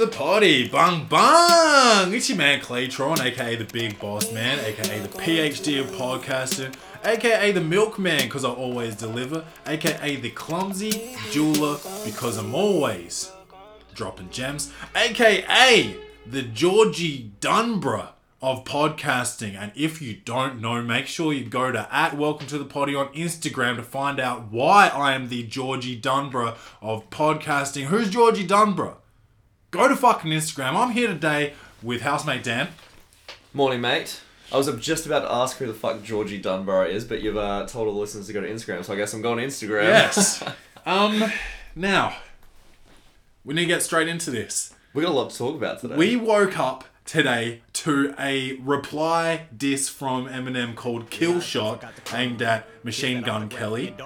The party, bung bung. It's your man Claytron, aka the Big Boss Man, aka the PhD of podcasting, aka the Milkman because I always deliver, aka the Clumsy Jeweler because I'm always dropping gems, aka the Georgie Dunborough of podcasting. And if you don't know, make sure you go to at Welcome to the Potty on Instagram to find out why I am the Georgie Dunborough of podcasting. Who's Georgie Dunborough? Go to fucking Instagram. I'm here today with housemate Dan. Morning, mate. I was just about to ask who the fuck Georgie Dunbar is, but you've uh, told all the listeners to go to Instagram, so I guess I'm going to Instagram. Yes. um, now, we need to get straight into this. we got a lot to talk about today. We woke up today to a reply diss from Eminem called Kill Shot aimed at Machine Gun Kelly.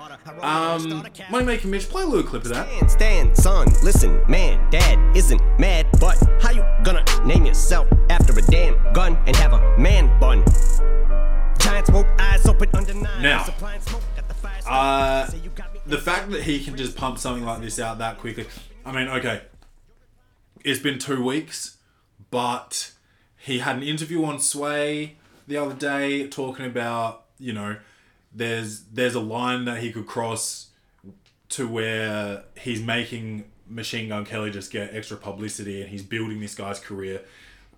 Um, Moneymaker Mitch, play a little clip of that. Stand, stand, son, listen, man, dad isn't mad, but how you gonna name yourself after a damn gun and have a man bun? Giant smoke, eyes open under. Now, Supplying smoke, got the fire started. Uh, Say you got me- the fact that he can just pump something like this out that quickly. I mean, okay, it's been two weeks, but he had an interview on Sway the other day talking about you know there's there's a line that he could cross to where he's making Machine Gun Kelly just get extra publicity and he's building this guy's career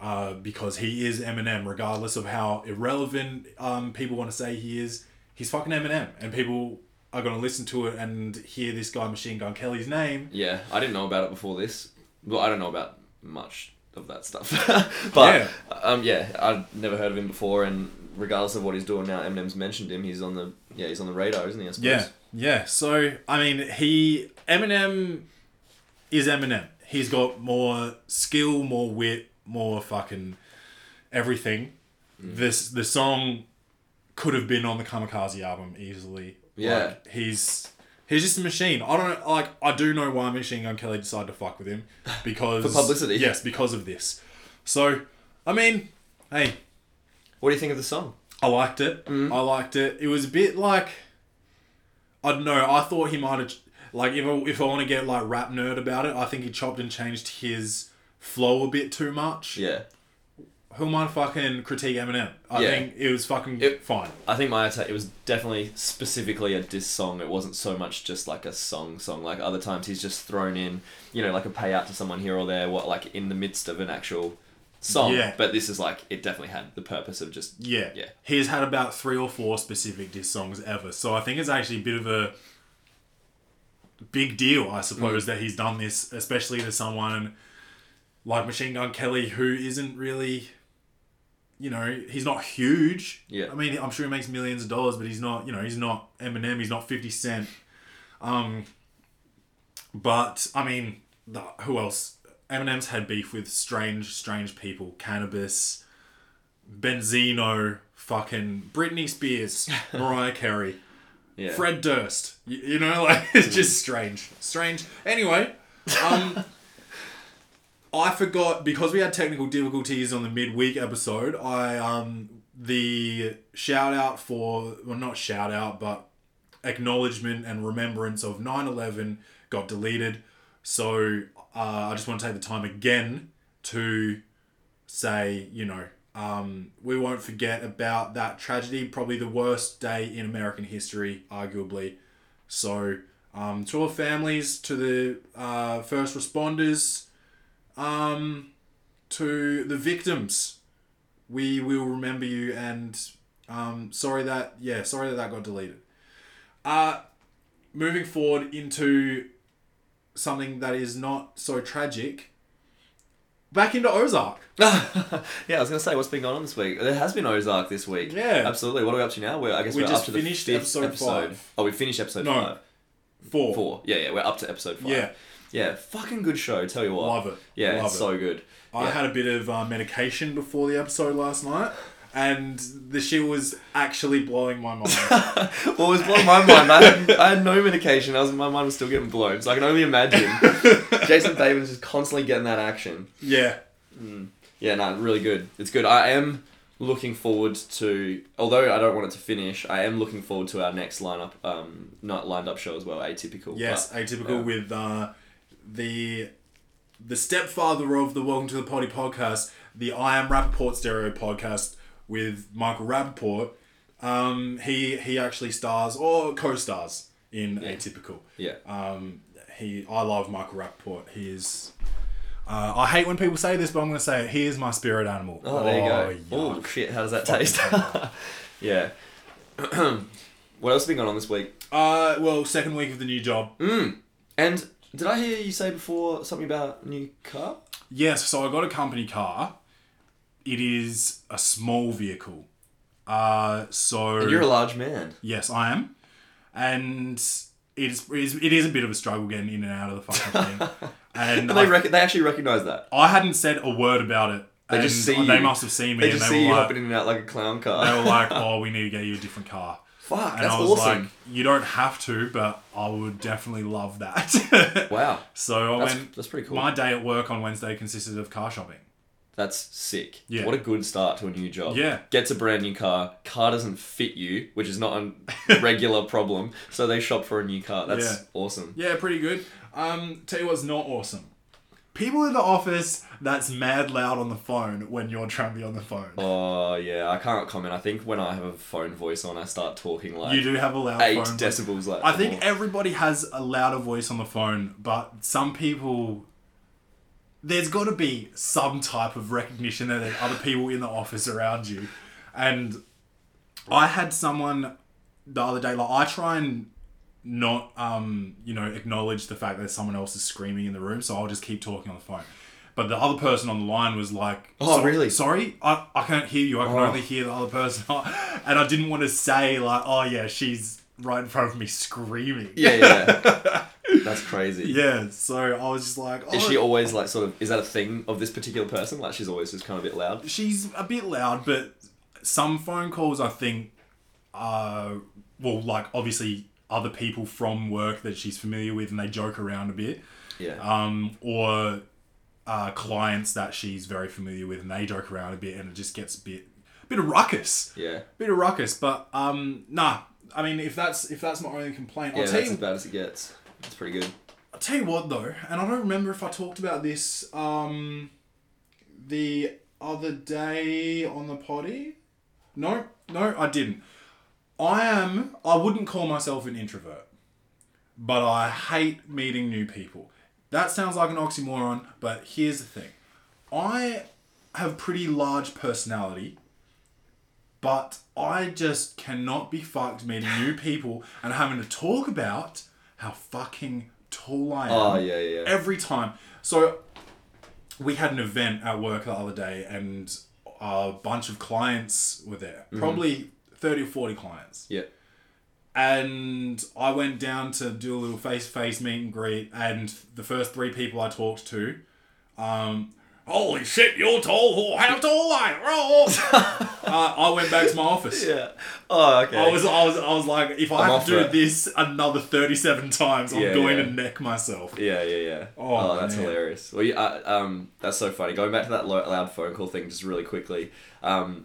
uh, because he is Eminem, regardless of how irrelevant um, people want to say he is. He's fucking Eminem, and people are going to listen to it and hear this guy Machine Gun Kelly's name. yeah, I didn't know about it before this. Well, I don't know about much of that stuff. but, Yeah. um, yeah, I'd never heard of him before, and regardless of what he's doing now, Eminem's mentioned him. He's on the, yeah, he's on the radar, isn't he, I suppose? Yeah, yeah. So I mean, he Eminem is Eminem. He's got more skill, more wit, more fucking everything. This the song could have been on the Kamikaze album easily. Yeah. Like, he's he's just a machine. I don't like. I do know why Machine Gun Kelly decided to fuck with him because For publicity. Yes, because of this. So I mean, hey, What do you think of the song? I liked it. Mm. I liked it. It was a bit like I don't know. I thought he might have like if I, if I want to get like rap nerd about it, I think he chopped and changed his flow a bit too much. Yeah. Who might fucking critique Eminem? I Yeah. think it was fucking It- fine. I think my attack, it was definitely specifically a diss song. It wasn't so much just like a song song. Like other times he's just thrown in, you know, like a payout to someone here or there, what like in the midst of an actual song. Yeah. But this is like it definitely had the purpose of just Yeah. Yeah. He's had about three or four specific diss songs ever. So I think it's actually a bit of a big deal, I suppose, Mm. that he's done this, especially to someone like Machine Gun Kelly, who isn't really, you know, he's not huge. Yeah. I mean, I'm sure he makes millions of dollars, but he's not, you know, he's not Eminem, he's not 50 Cent. Um, but, I mean, the, who else? Eminem's had beef with strange, strange people. Canibus, Benzino, fucking Britney Spears, Mariah Carey, yeah. Fred Durst. You, you know, like it's just strange, strange. Anyway, um, I forgot because we had technical difficulties on the midweek episode. I um the shout out for well not shout out but acknowledgement and remembrance of 9-11 got deleted so uh, i just want to take the time again to say you know um, we won't forget about that tragedy probably the worst day in american history arguably so um, to all families to the uh, first responders um, to the victims we will remember you and um, sorry that yeah sorry that that got deleted uh, moving forward into something that is not so tragic back into ozark yeah, I was gonna say what's been going on this week. There has been Ozark this week. Yeah. absolutely. What are we up to now? We're I guess We are just up to the finished fifth episode five. Oh, we finished episode No. five. four Four. Yeah, yeah. We're up to episode five. Yeah. Yeah. Fucking good show. Tell you what. Love it. Yeah, Love it's it. so good. I yeah. had a bit of uh, medication before the episode last night, and the shit was actually blowing my mind. Well, it was blowing my mind. I had, I had no medication. I was my mind was still getting blown. So I can only imagine. Jason Davis is constantly getting that action. yeah, Yeah, no, really good. It's good. I am looking forward to, although I don't want it to finish, I am looking forward to our next lineup, um, not lined up show as well. Atypical. yes, but, atypical yeah. with uh, the the stepfather of the Welcome to the Potty podcast, the I Am Rapaport Stereo podcast with Michael Rapaport. Um, he he actually stars or co-stars in Atypical. Yeah. Um, he I love Michael Rapaport. He is. Uh, I hate when people say this, but I'm going to say it. He is my spirit animal. Oh, there you go. Oh shit! How does that taste? yeah. what else have been going on this week? Uh, well, second week of the new job. Mm. And did I hear you say before something about a new car? Yes, so I got a company car. It is a small vehicle. Uh, so And you're a large man. yes, I am, and it is, it is a bit of a struggle getting in and out of the fucking thing. And And they I, rec- they actually recognise that. I hadn't said a word about it. They just see They you. must have seen me, They just they see you like, hopping in and out like a clown car. they were like, "Oh, we need to get you a different car." Fuck, And that's I was awesome. like, "You don't have to, but I would definitely love that." wow, So I that's, went. that's pretty cool. My day at work on Wednesday consisted of car shopping. That's sick. Yeah. What a good start to a new job. Yeah. Gets a brand new car. Car doesn't fit you, which is not a regular problem. So they shop for a new car. That's Yeah. awesome. Yeah, pretty good. Um, tell you what's not awesome. People in the office that's mad loud on the phone when you're trying to be on the phone. Oh yeah, I can't comment. I think when I have a phone voice on, I start talking like you do have a loud eight phone. decibels. Like I think more. everybody has a louder voice on the phone, but some people. There's got to be some type of recognition that there's other people in the office around you. And I had someone the other day, like, I try and not, um, you know, acknowledge the fact that someone else is screaming in the room, so I'll just keep talking on the phone. But the other person on the line was like, Oh, "So- really? Sorry, I, I can't hear you. I can Oh. only hear the other person." And I didn't want to say like, "Oh yeah, she's right in front of me screaming." yeah, yeah. That's crazy. Yeah, so I was just like, oh, Is she always like sort of? Is that a thing of this particular person? Like she's always just kind of a bit loud. she's a bit loud, but some phone calls I think are well, like obviously other people from work that she's familiar with, and they joke around a bit, Yeah. um, or uh, clients that she's very familiar with, and they joke around a bit, and it just gets a bit, bit of ruckus, yeah. bit of ruckus. But um, nah, I mean, if that's if that's my only complaint, Yeah. I'll tell That's you as bad as it gets. It's pretty good. I'll tell you what though, and I don't remember if I talked about this um the other day on the potty. No, no, I didn't. I am I wouldn't call myself an introvert. But I hate meeting new people. That sounds like an oxymoron, but here's the thing. I have pretty large personality, but I just cannot be fucked meeting new people and having to talk about how fucking tall I am Oh yeah, yeah. every time. So we had an event at work the other day, and a bunch of clients were there. Mm-hmm. Probably thirty or forty clients. Yeah. And I went down to do a little face to face meet and greet, and the first three people I talked to, um, holy shit, you're tall. How tall are you? Oh. uh, I went back to my office. Yeah. Oh, okay. I was, I was, I was like, if I I'm have to do it. this another thirty-seven times, I'm going yeah. to neck myself. Yeah, yeah, yeah. Oh, Oh, that's man. hilarious. Well, yeah, uh, um, that's so funny. Going back to that loud phone call thing, just really quickly. Um,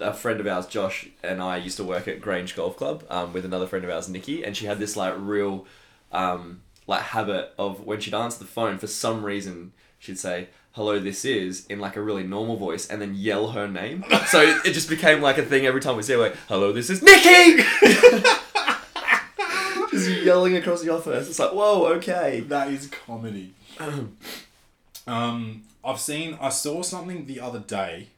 a friend of ours, Josh, and I used to work at Grange Golf Club um, with another friend of ours, Nikki, and she had this like real, um, like habit of when she'd answer the phone, for some reason she'd say, "Hello, this is," in like a really normal voice, and then yell her name. so it, it just became like a thing every time we see her. Like, "Hello, this is Nikki." just yelling across the office. It's like, whoa, okay. That is comedy. um, I've seen. I saw something the other day.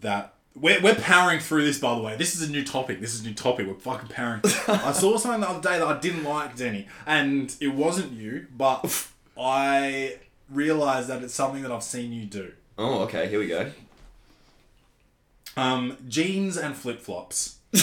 That we're, we're powering through this. By the way, this is a new topic. This is a new topic. We're fucking powering. I saw something the other day that I didn't like, Denny, and it wasn't you, but I realized that it's something that I've seen you do. Oh, okay. Here we go. Um, jeans and flip flops.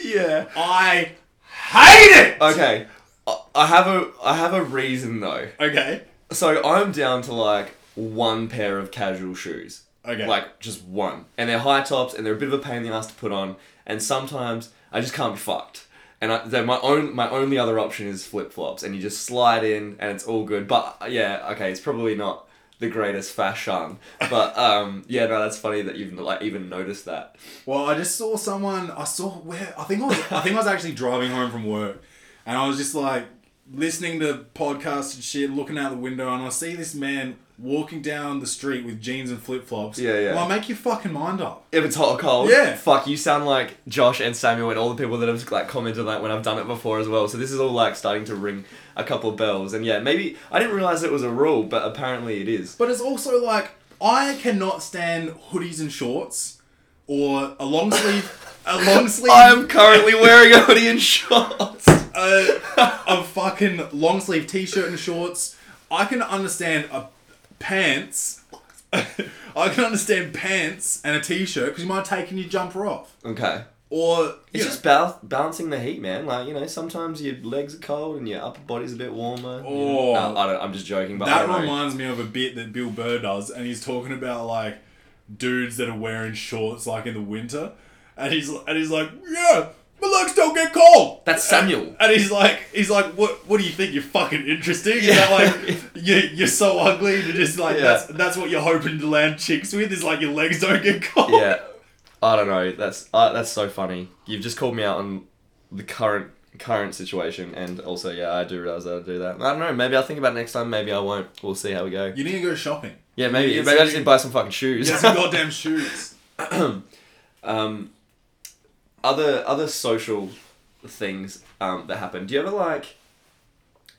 Yeah. I hate it. Okay. I- I have a I have a reason though. Okay. So I'm down to like one pair of casual shoes. Okay. Like just one, and they're high tops, and they're a bit of a pain in the ass to put on. And sometimes I just can't be fucked. And I, my own my only other option is flip flops, and you just slide in, and it's all good. But uh, yeah, okay, it's probably not the greatest fashion, but um, yeah, no, that's funny that you've like even noticed that. Well, I just saw someone. I saw where I think I was. I think I was actually driving home from work, and I was just like listening to podcasts and shit, looking out the window, and I see this man walking down the street with jeans and flip flops. Yeah, yeah. Well, make your fucking mind up. If it's hot or cold, Yeah. Fuck, you sound like Josh and Samuel and all the people that have like commented like when I've done it before as well. So this is all like starting to ring a couple of bells. And yeah, maybe I didn't realize it was a rule, but apparently it is. But it's also like I cannot stand hoodies and shorts or a long sleeve, a long sleeve. I am currently wearing a hoodie and shorts. a, a fucking long sleeve t-shirt and shorts. I can understand a pants. I can understand pants and a t-shirt because you might have taken your jumper off, Okay. or It's you just know, bal- balancing the heat, man. Like you know, sometimes your legs are cold and your upper body's a bit warmer. you Oh. know. No, I don't. I'm just joking, but that know. reminds me of a bit that Bill Burr does, and he's talking about like dudes that are wearing shorts like in the winter, and he's and he's like, yeah, my legs don't get cold. That's Samuel. And he's like, he's like, what? What do you think? You're fucking interesting? Is that like you, you're so ugly? You're just like Yeah. that's that's what you're hoping to land chicks with? Is like your legs don't get cold. yeah, I don't know. That's uh, that's so funny. You've just called me out on the current current situation, and also yeah, I do realize that I do that. I don't know. Maybe I'll think about it next time. Maybe I won't. We'll see how we go. You need to go shopping. Yeah, maybe Get maybe I some- just need to buy some fucking shoes. Get some goddamn shoes. um, other other social things um, that happen. Do you ever like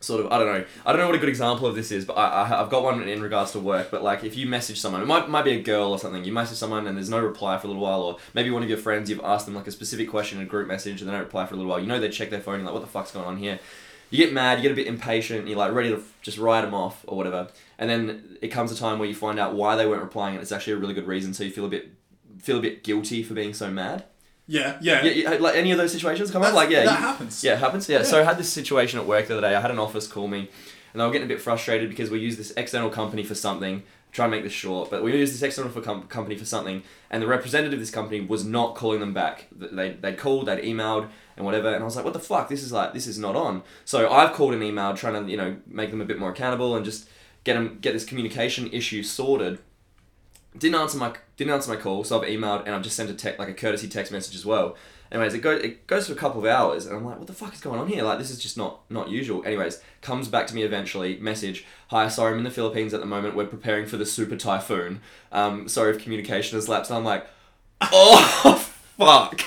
sort of I don't know I don't know what a good example of this is, but I, I I've got one in regards to work. But like if you message someone, it might might be a girl or something. You message someone and there's no reply for a little while, or maybe one of your friends you've asked them like a specific question in a group message and they don't reply for a little while. You know they check their phone and like what the fuck's going on here. You get mad, you get a bit impatient, you're like ready to just write them off or whatever. And then it comes a time where you find out why they weren't replying and it's actually a really good reason, so you feel a bit feel a bit guilty for being so mad. Yeah, yeah. Yeah, yeah, like any of those situations come up. Like yeah, that you- happens. Yeah, it happens. Yeah. So I had this situation at work the other day. I had an office call me, and they were getting a bit frustrated because we use this external company for something. Try and make this short, but we use this external for com- company for something, and the representative of this company was not calling them back. Th- They they called, they'd emailed, and whatever, and I was like, what the fuck? This is like this is not on. So I've called and emailed, trying to you know make them a bit more accountable and just get them get this communication issue sorted didn't answer my didn't answer my call, so I've emailed and I've just sent a text like a courtesy text message as well. Anyways, it goes it goes for a couple of hours, and I'm like, what the fuck is going on here? Like, this is just not not usual. Anyways, comes back to me eventually. Message: Hi, sorry, I'm in the Philippines at the moment. We're preparing for the super typhoon. Um, sorry if communication has lapsed. I'm like, oh fuck.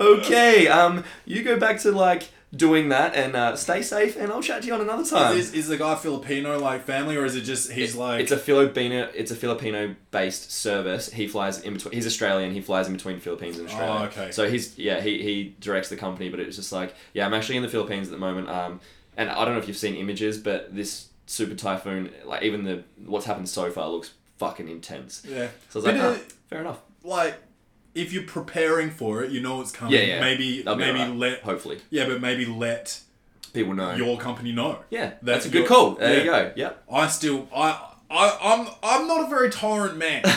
Okay, um, you go back to like doing that and uh, stay safe, and I'll chat to you on another time. Is, is the guy Filipino like family, or is it just he's like? It's a Filipino. It's a Filipino-based service. He flies in between. He's Australian. He flies in between Philippines and Australia. Oh, okay. So he's yeah. He he directs the company, but it's just like yeah. I'm actually in the Philippines at the moment. Um, and I don't know if you've seen images, but this super typhoon, like even the what's happened so far, looks fucking intense. yeah. So I was But, like, uh, "Ah, fair enough. like if you're preparing for it, you know it's coming. Yeah, yeah. Maybe be maybe alright, let hopefully yeah, but maybe let people know. your company know. yeah, that that's a good you're- call. There yeah. you go. Yep. I still I. I, I'm I'm not a very tolerant man.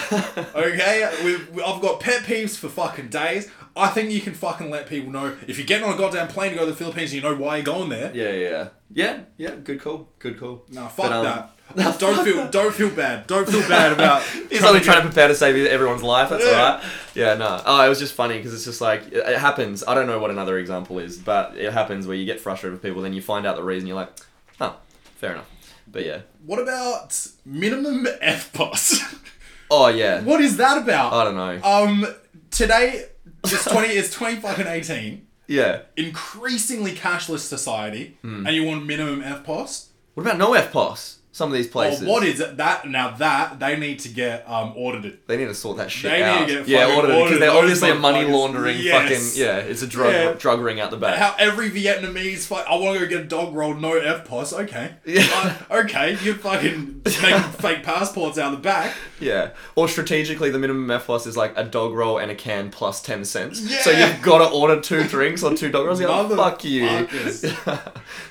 Okay, we, we, I've got pet peeves for fucking days. I think you can fucking let people know if you're getting on a goddamn plane to go to the Philippines, you know why you're going there. Yeah, yeah, yeah. Yeah, yeah. Good call. Good call. No, fuck But, um, that. don't feel don't feel bad. Don't feel bad about. He's only trying to prepare to save everyone's life. That's Yeah. alright. Yeah, no. Oh, it was just funny because it's just like it, it happens. I don't know what another example is, but it happens where you get frustrated with people, then you find out the reason. You're like, oh, fair enough. But yeah. What about minimum EFTPOS? Oh yeah. what is that about? I don't know. Um, today it's twenty. it's twenty fucking eighteen. yeah. Increasingly cashless society, Hmm. and you want minimum EFTPOS. What about no EFTPOS? Some of these places. Well, what is it? That now that they need to get um audited. They need to sort that shit They need out. to get yeah, audited because they're obviously a money laundering Yes. fucking yeah. It's a drug Yeah. drug ring out the back. How every Vietnamese fight, I want to go get a dog roll, no EFTPOS. Okay, Yeah. Uh, okay, you're fucking making fake passports out the back. Yeah. Or strategically, the minimum EFTPOS is like a dog roll and a can plus 10 cents. So you've got to order two drinks or two dog rolls. You're like, fuck you.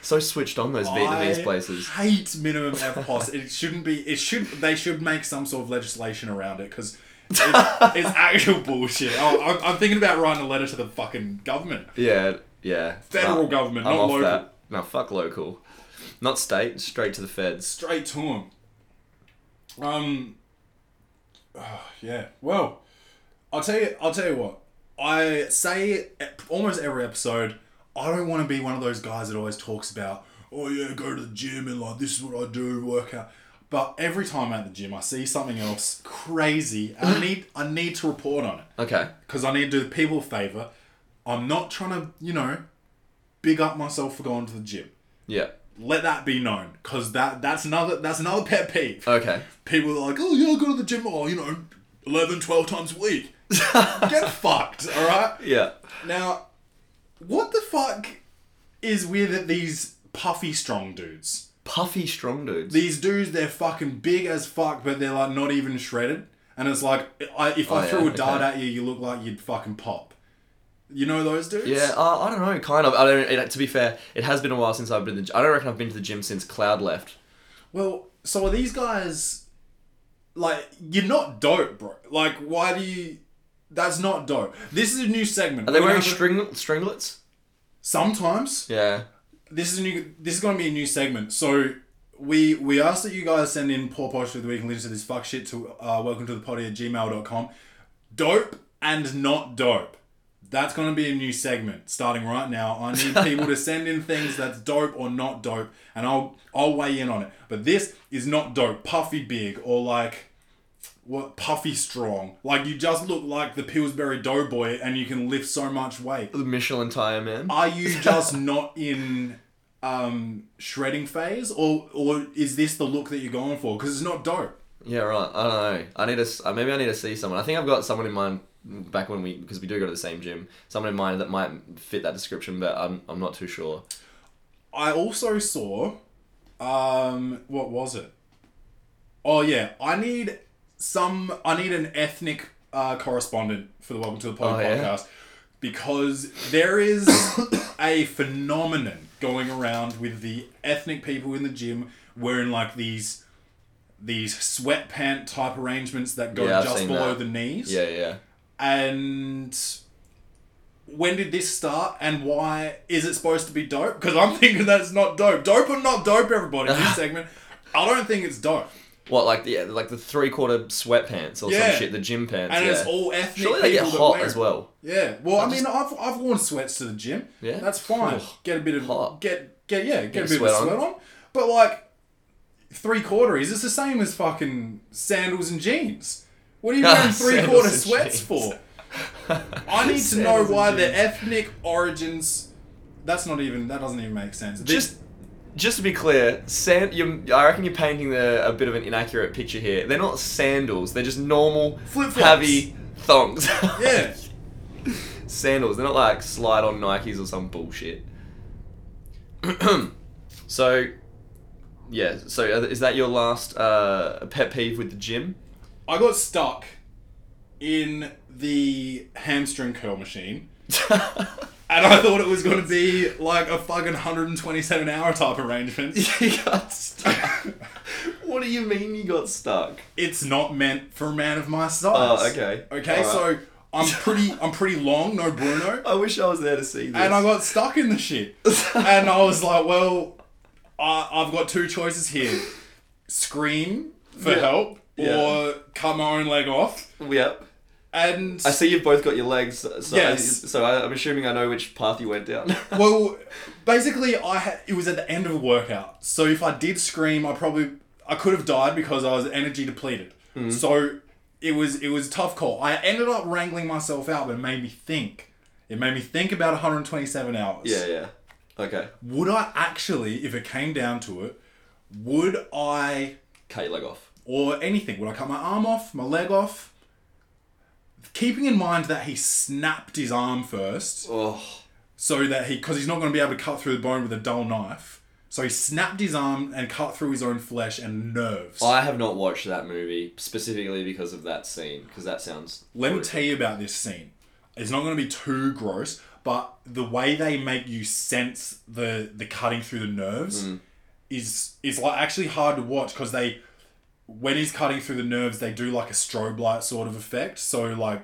So switched on those Vietnamese I places. hate minimum EFTPOS. it shouldn't be. It should. They should make some sort of legislation around it because it's, it's actual bullshit. Oh, I'm, I'm thinking about writing a letter to the fucking government. Yeah, yeah. Federal Nah, government, I'm not off local. that. No, fuck local. Not state, straight to the feds. Straight to them. Um. Oh, yeah. Well, I'll tell you. I'll tell you what. I say almost every episode. I don't want to be one of those guys that always talks about. oh yeah, go to the gym and like this is what I do, workout. But every time I'm at the gym, I see something else crazy, and I need I need to report on it Okay. because I need to do the people a favor. I'm not trying to, you know, big up myself for going to the gym. Yeah. Let that be known, because that that's another that's another pet peeve. Okay. People are like, oh yeah, I go to the gym, oh you know, 11, 12 times a week. Get fucked, all right. Yeah. Now, what the fuck is with these puffy strong dudes? Puffy strong dudes. These dudes, they're fucking big as fuck, but they're like not even shredded. And it's like, I, if I Oh, threw yeah, a dart okay. at you, you look like you'd fucking pop. You know those dudes? Yeah, uh, I don't know, kind of. I don't. It, to be fair, it has been a while since I've been. To the, I don't reckon I've been to the gym since Cloud left. Well, so are these guys like you're not dope, bro? Like, why do you? That's not dope. This is a new segment. Are they We're wearing gonna a- string stringlets? Sometimes. Yeah. this is a new this is going to be a new segment so we we asked that you guys send in poor posture of the week and links to this fuck shit to uh, welcome to the potty at gmail.com dope and not dope that's going to be a new segment starting right now i need people to send in things that's dope or not dope and i'll i'll weigh in on it but this is not dope puffy big or like what puffy strong like you just look like the pillsbury doughboy and you can lift so much weight The Michelin tire man. are you just not in um, shredding phase, or or is this the look that you're going for? Because it's not dope. Yeah, right. I don't know. I need to. uh, Maybe I need to see someone. I think I've got someone in mind. Back when we, because we do go to the same gym, someone in mind that might fit that description, but I'm, I'm not too sure. I also saw, um, what was it? Oh yeah, I need some. I need an ethnic uh, correspondent for the Welcome to the Pod Oh, yeah? podcast because there is a phenomenon going around with the ethnic people in the gym wearing like these these sweatpant type arrangements that go Yeah, just below that. the knees. Yeah, yeah. And when did this start and why is it supposed to be dope? Because I'm thinking that it's not dope. Dope or not dope, everybody, in this segment. I don't think it's dope. What like the like the three quarter sweatpants or Yeah. some shit, the gym pants. And yeah. it's all ethnic Surely they get people that hot wear as it. well. Yeah. Well, I, mean, I've, I've worn sweats to the gym. Yeah? That's fine. Get a bit of Hot. get get yeah, get, a bit sweat of on. sweat on. But like three quarter is it's the same as fucking sandals and jeans. What are you wearing three quarter sweats for? I need to know why the ethnic origins. That's not even. That doesn't even make sense. Just just to be clear, sand. You, I reckon you're painting the, a bit of an inaccurate picture here. They're not sandals. They're just normal Flip-flops. heavy thongs. yeah. sandals. They're not like slide on Nikes or some bullshit. so, yeah. So uh, is that your last uh, pet peeve with the gym? I got stuck in the hamstring curl machine. And I thought it was going to be like a fucking 127 hour type arrangement. you got stuck. what do you mean you got stuck? It's not meant for a man of my size. Oh, okay. Okay, Alright. so I'm pretty I'm pretty long, no Bruno. I wish I was there to see this. And I got stuck in the shit. and I was like, well, I, I've got two choices here. Scream for Yeah. help. Or cut my own leg off. Yep. And I see you've both got your legs. So Yes. I, so I, I'm assuming I know which path you went down. well, basically, I had, it was at the end of a workout. So if I did scream, I probably I could have died because I was energy depleted. Mm-hmm. So it was it was a tough call. I ended up wrangling myself out, but it made me think. It made me think about 127 hours. yeah, yeah. Okay. Would I actually, if it came down to it, would I Cut your leg off. Or anything? Would I cut my arm off, my leg off? Keeping in mind that he snapped his arm first Oh. so that he because he's not going to be able to cut through the bone with a dull knife so he snapped his arm and cut through his own flesh and nerves I have not watched that movie specifically because of that scene because that sounds. let me tell you about this scene it's not going to be too gross but the way they make you sense the the cutting through the nerves hmm. is is like actually hard to watch because they when he's cutting through the nerves they do like a strobe light sort of effect so like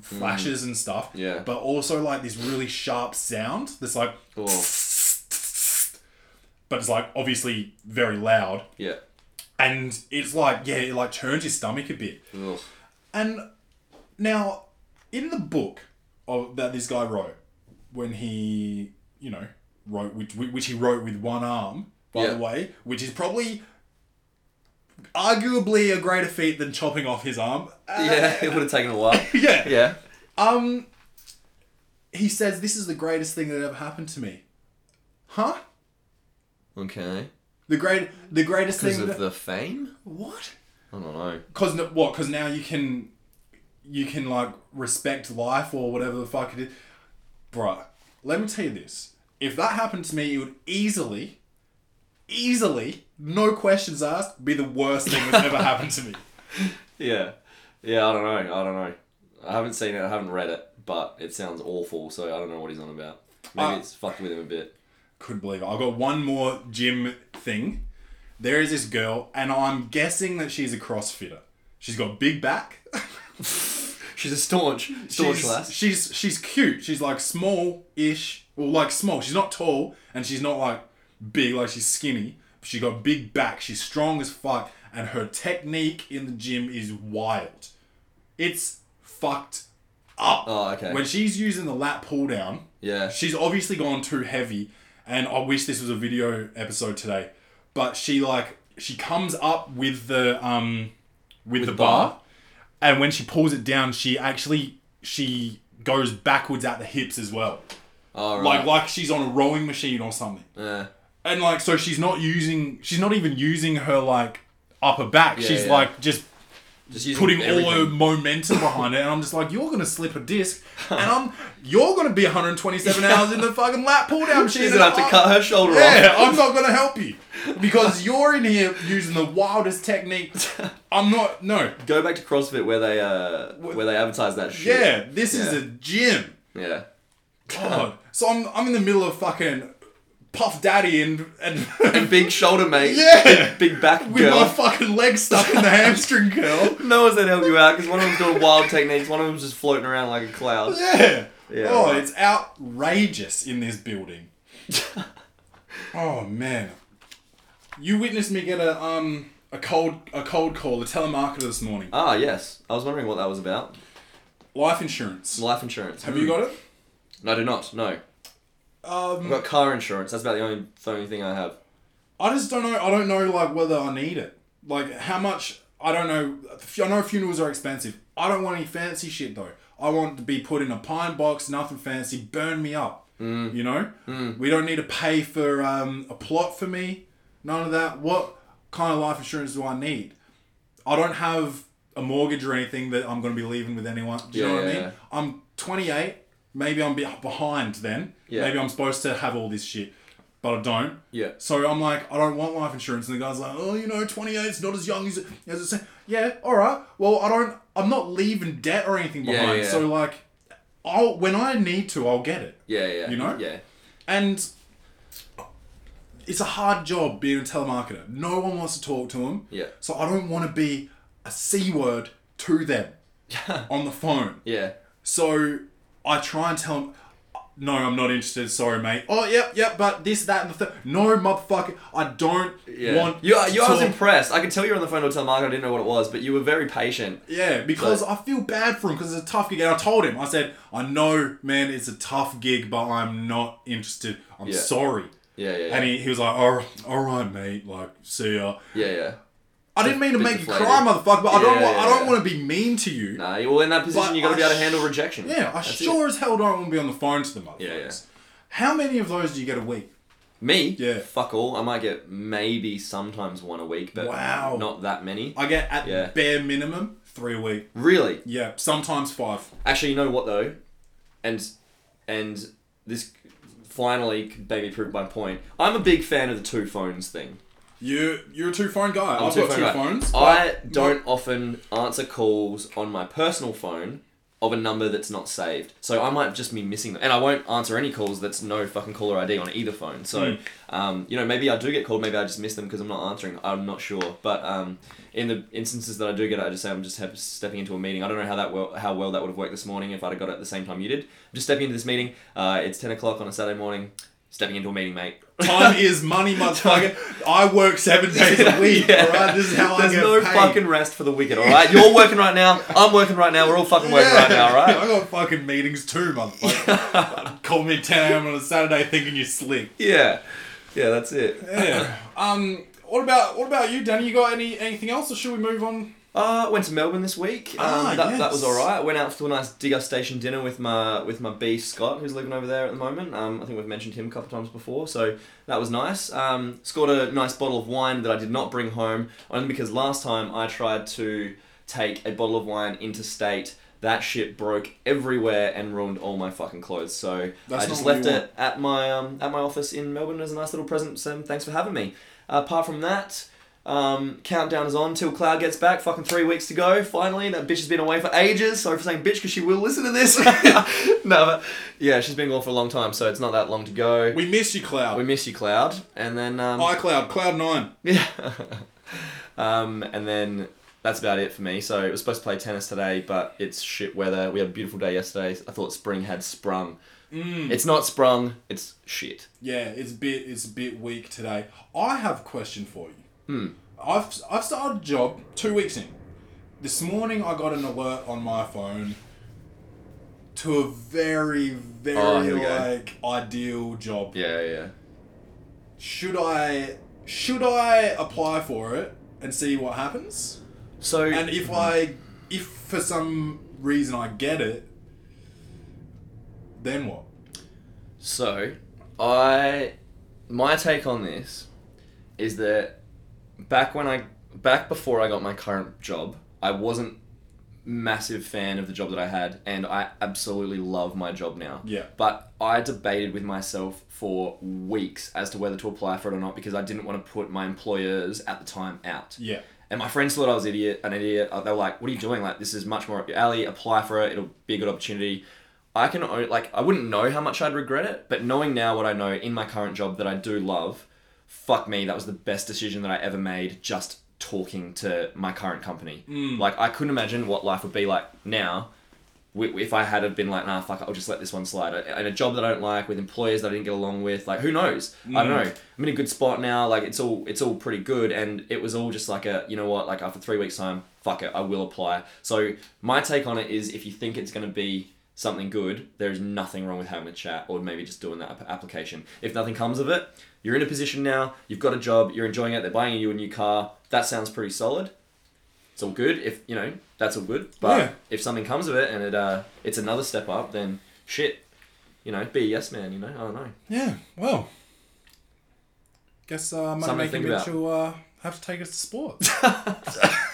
flashes mm. and stuff Yeah. but also like this really sharp sound that's like Oh. but it's like obviously very loud Yeah. and it's like yeah it like turns your stomach a bit Ugh. and now in the book of, that this guy wrote when he you know wrote, which, which he wrote with one arm, by Yeah. the way, which is probably arguably a greater feat than chopping off his arm. Uh, Yeah, it would have taken a while. yeah. Yeah. Um, he says this is the greatest thing that ever happened to me. Huh? Okay. The great, the greatest thing. Because of that, the fame? what? I don't know. Cause no, what? Cause now you can, you can like respect life or whatever the fuck it is, bruh. Let me tell you this: if that happened to me, it would easily, easily, no questions asked, be the worst thing that's ever happened to me. Yeah. Yeah, I don't know. I don't know. I haven't seen it. I haven't read it, but it sounds awful. So I don't know what he's on about. Maybe Uh, it's fucked with him a bit. Couldn't believe it. I've got one more gym thing. There is this girl, and I'm guessing that she's a CrossFitter. She's got big back. She's a staunch, staunch she's, lass. she's she's cute. She's like small-ish, well, like small. She's not tall, and she's not like big. Like she's skinny. She got big back. She's strong as fuck, and her technique in the gym is wild. It's fucked up. Oh, okay. When she's using the lat pull down, Yeah. she's obviously gone too heavy, and I wish this was a video episode today. But she like she comes up with the um with, the the bar, bar? and when she pulls it down, she actually she goes backwards at the hips as well, Oh, right. like like she's on a rowing machine or something. Yeah. And like so, she's not using she's not even using her like upper back. Yeah, she's yeah. like just Just using putting all her momentum behind it, and I'm just like, you're gonna slip a disc, and I'm you're gonna be 127 hours in the fucking lat pull down. She's gonna have to cut her shoulder Yeah, off. I'm not gonna help you because you're in here using the wildest technique. I'm not. No. Go back to CrossFit where they uh where they advertise that shit. Yeah, this is a gym. Yeah. God. So I'm I'm in the middle of fucking Puff Daddy and and. And big shoulder mate. Yeah. Big back with girl. my fucking leg stuck in the hamstring curl. no one's to help you out because one of them's doing wild techniques. One of them's just floating around like a cloud. Yeah. Yeah, oh, right. it's outrageous in this building. oh man. You witnessed me get a um a cold a cold call, a telemarketer this morning. Ah, yes. I was wondering what that was about. Life insurance. Life insurance. Have you got it? No, I do not. No. I've Um, got car insurance. That's about the only the only thing I have. I just don't know. I don't know like whether I need it. Like how much. I don't know. I know funerals are expensive. I don't want any fancy shit though. I want to be put in a pine box, nothing fancy. Burn me up. Mm. You know. We don't need to pay for um, a plot for me. None of that. What kind of life insurance do I need? I don't have a mortgage or anything that I'm going to be leaving with anyone. Do you know Yeah, what I mean? I'm 28. Maybe I'm be- behind then. Yeah. Maybe I'm supposed to have all this shit, but I don't. Yeah. So I'm like, I don't want life insurance, and the guy's like, oh, you know, 28 is not as young as as it says. Yeah, all right. Well, I don't. I'm not leaving debt or anything Yeah, behind. yeah. So like, I'll when I need to, I'll get it. Yeah, yeah. You know? Yeah. And it's a hard job being a telemarketer. No one wants to talk to them. Yeah. So I don't want to be a c word to them on the phone. Yeah. So I try and tell him, no, I'm not interested. Sorry, mate. Oh, yep, yep, but this, that, and the third. No, motherfucker, I don't Yeah. want. you, to you, I was talk. impressed. I could tell you were on the phone to tell Mark I didn't know what it was, but you were very patient. Yeah, because I feel bad for him because it's a tough gig. And I told him, I said, I know, man, it's a tough gig, but I'm not interested. I'm Yeah. sorry. Yeah, yeah, yeah. And he, he was like, all, all right, mate. Like, see ya. yeah, yeah. I didn't mean to make you cry, motherfucker, but I don't want. yeah, I don't want to be mean to you. Nah, you- well, in that position, you got to be able to handle rejection. Yeah, I That's it. sure as hell don't want to be on the phone to the motherfuckers. Yeah, yeah. How many of those do you get a week? Me? Yeah. Fuck all. I might get maybe sometimes one a week, but Wow. not that many. I get at Yeah. bare minimum three a week. Really? Yeah, sometimes five. Actually, you know what though, and and this finally made me prove my point. I'm a big fan of the two phones thing. You you're a two phone guy. I'm a I've got two guy. phones. I don't often answer calls on my personal phone of a number that's not saved. So I might just be missing them. And I won't answer any calls that's no fucking caller ID on either phone. So, Hmm. um, you know, maybe I do get called, maybe I just miss them because I'm not answering. I'm not sure. But um, in the instances that I do get it, I just say I'm just have, stepping into a meeting. I don't know how that well, how well that would have worked this morning if I'd have got it at the same time you did. I'm just stepping into this meeting. Uh, it's 10 o'clock on a Saturday morning. Stepping into a meeting, mate. Time is money, motherfucker. I work seven days a week. Yeah. Alright, this is how There's I get paid. There's no paid. fucking rest for the wicked, alright? You're working right now, I'm working right now, we're all fucking working right now, All right. I right? got fucking meetings too, motherfucker. Call me at 10 a.m. on a Saturday thinking you're slick. Yeah. Yeah, that's it. Yeah. um. What about what about you, Danny? You got any anything else, or should we move on? Uh, went to Melbourne this week. Um, Ah, that, that was alright. Went out to a nice degustation dinner with my with my B Scott, who's living over there at the moment. Um, I think we've mentioned him a couple of times before, so that was nice. Um, scored a nice bottle of wine that I did not bring home, only because last time I tried to take a bottle of wine interstate. That shit broke everywhere and ruined all my fucking clothes. So That's I just left it at my um, at my office in Melbourne as a nice little present. So thanks for having me. Uh, apart from that, um, countdown is on till Cloud gets back. Fucking three weeks to go. Finally, that bitch has been away for ages. Sorry for saying bitch because she will listen to this. no, but yeah, she's been gone for a long time, so it's not that long to go. We miss you, Cloud. We miss you, Cloud, and then um, iCloud, Cloud Nine. yeah, um, and then that's about it for me. So it was supposed to play tennis today, but it's shit weather. We had a beautiful day yesterday. I thought spring had sprung. Mm. It's not sprung. It's shit. Yeah, it's a bit it's a bit weak today. I have a question for you. Hmm. I've I've started a job two weeks in. This morning I got an alert on my phone to a very very Oh, here go. like ideal job. Yeah, yeah. Should I should I apply for it and see what happens? So And if I if for some reason I get it, then what? So, I my take on this is that back when I back before I got my current job, I wasn't massive fan of the job that I had and I absolutely love my job now. Yeah. But I debated with myself for weeks as to whether to apply for it or not because I didn't want to put my employers at the time out. Yeah. And my friends thought I was idiot, an idiot. Uh, They were like, "What are you doing? Like, this is much more up your alley. Apply for it. It'll be a good opportunity." I can like, I wouldn't know how much I'd regret it, but knowing now what I know in my current job that I do love, fuck me, that was the best decision that I ever made. Just talking to my current company, mm. like I couldn't imagine what life would be like now. If I had been like, nah, fuck, it, I'll just let this one slide. In a job that I don't like, with employers that I didn't get along with, like, who knows? I don't mm. know. I'm in a good spot now. Like, it's all it's all pretty good, and it was all just like a, you know what? Like after three weeks time, fuck it, I will apply. So my take on it is, if you think it's going to be something good, there is nothing wrong with having a chat or maybe just doing that application. If nothing comes of it, you're in a position now. You've got a job. You're enjoying it. They're buying you a new car. That sounds pretty solid. It's all good. If you know that's all good. But Yeah. if something comes of it and it uh it's another step up, then shit. You know, be a yes man. You know, I don't know. Yeah, well. Guess uh, Money Making. Will uh, have to take us to sports.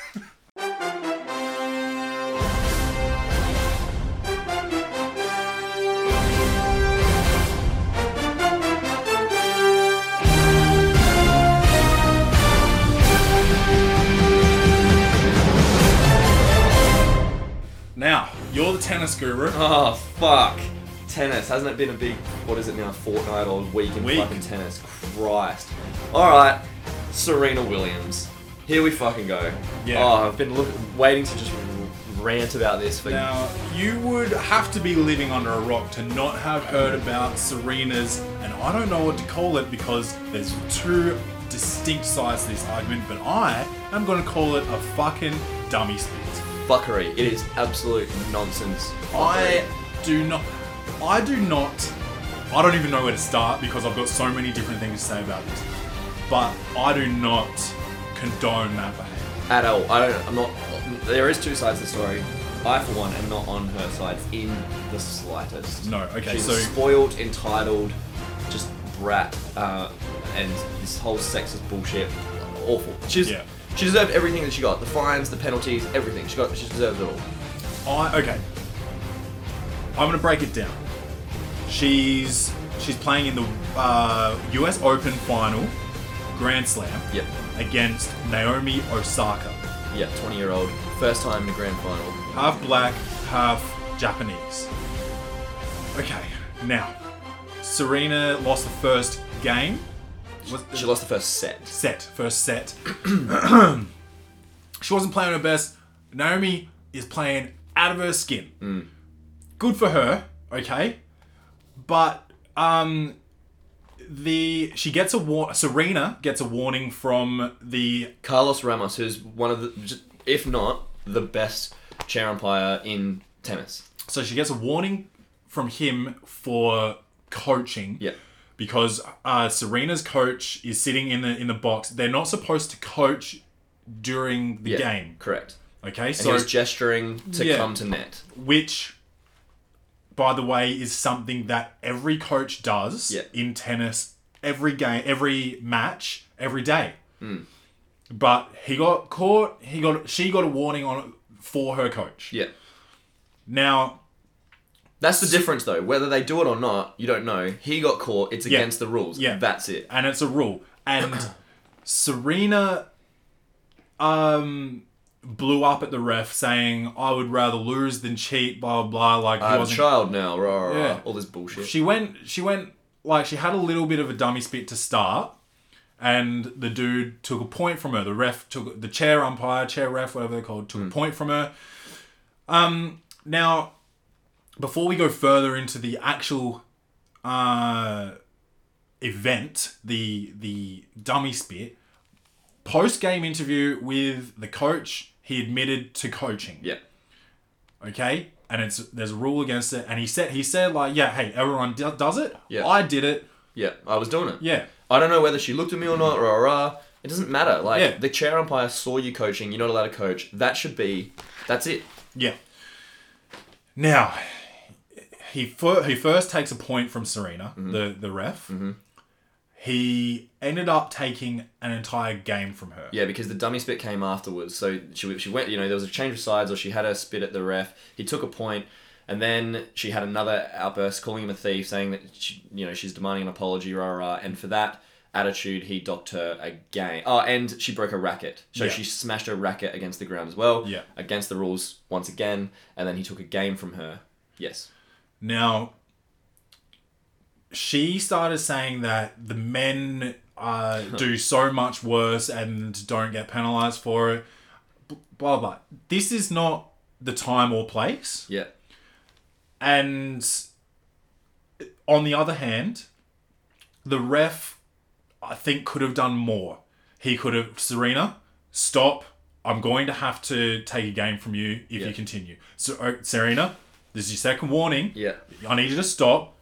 the tennis guru. Oh fuck. Tennis hasn't it been a big what is it now fortnight or week in Week. fucking tennis? Christ. All right, Serena Williams. Here we fucking go. Yeah. Oh, I've been look, waiting to just rant about this for Now, you would have to be living under a rock to not have heard about Serena's, and I don't know what to call it because there's two distinct sides to this argument, but I am going to call it a fucking dummy spit. Fuckery. It is absolute nonsense. I do not. I do not. I don't even know where to start because I've got so many different things to say about this. But I do not condone that behavior. at all. I don't. I'm not. There is two sides to the story. I, for one, am not on her side in the slightest. No, okay, She's so- spoiled, entitled, just brat, uh, and this whole sexist bullshit. Awful. She's. Yeah. She deserved everything that she got. The fines, the penalties, everything. She got. She deserved it all. I okay. I'm gonna break it down. She's she's playing in the uh, U.S. Open final, Grand Slam, Yep. against Naomi Osaka, Yeah. 20 year old. First time in the grand final. half black, half Japanese. Okay, now Serena lost the first game. She lost the first set. set, first set. she wasn't playing her best. Naomi is playing out of her skin. Good for her, okay? But um the she gets a war. Serena gets a warning from the Carlos Ramos, who's one of the, if not the best chair umpire in tennis. so she gets a warning from him for coaching. Yeah. Because uh, Serena's coach is sitting in the in the box. They're not supposed to coach during the Yeah, game. Correct. Okay, And so he was gesturing to Yeah. come to net. which, by the way, is something that every coach does Yeah. in tennis. Every game, every match, every day. Hmm. But he got caught. He got she got a warning on for her coach. Yeah. Now, That's the difference, though. Whether they do it or not, you don't know. He got caught. It's Yeah. against the rules. Yeah. That's it. and it's a rule. And Serena um blew up at the ref saying I would rather lose than cheat, blah blah blah. Like I he have a wasn't child now. Rah, rah, rah. Yeah. All this bullshit. she went she went like she had a little bit of a dummy spit to start and the dude took a point from her the ref took the chair umpire chair ref whatever they're called took a point from her um now before we go further into the actual uh event the the dummy spit post game interview with the coach he admitted to coaching yeah. okay and it's there's a rule against it and he said he said like yeah hey everyone do- does it Yeah. i did it Yeah. I was doing it. yeah I don't know whether she looked at me or not, rah, rah. It doesn't matter. Like, Yeah. the chair umpire saw you coaching. You're not allowed to coach. That should be. That's it. yeah now he fir- he first takes a point from serena mm-hmm. the the ref mm-hmm. he ended up taking an entire game from her Yeah, because the dummy spit came afterwards. So she, she went, you know, there was a change of sides or she had a spit at the ref. He took a point, and then she had another outburst calling him a thief, saying that, she, you know, she's demanding an apology, rah, rah, rah. And for that attitude, he docked her a game. Oh, and she broke a racket. So Yeah. she smashed her racket against the ground as well. Yeah. Against the rules once again. And then he took a game from her. Yes. Now, she started saying that the men uh, do so much worse and don't get penalized for it. b- Blah blah. This is not the time or place. Yeah. And on the other hand, the ref, I think, could have done more. He could have, Serena, stop. I'm going to have to take a game from you if Yeah. you continue. So, uh, Serena, this is your second warning. Yeah. I need you to stop.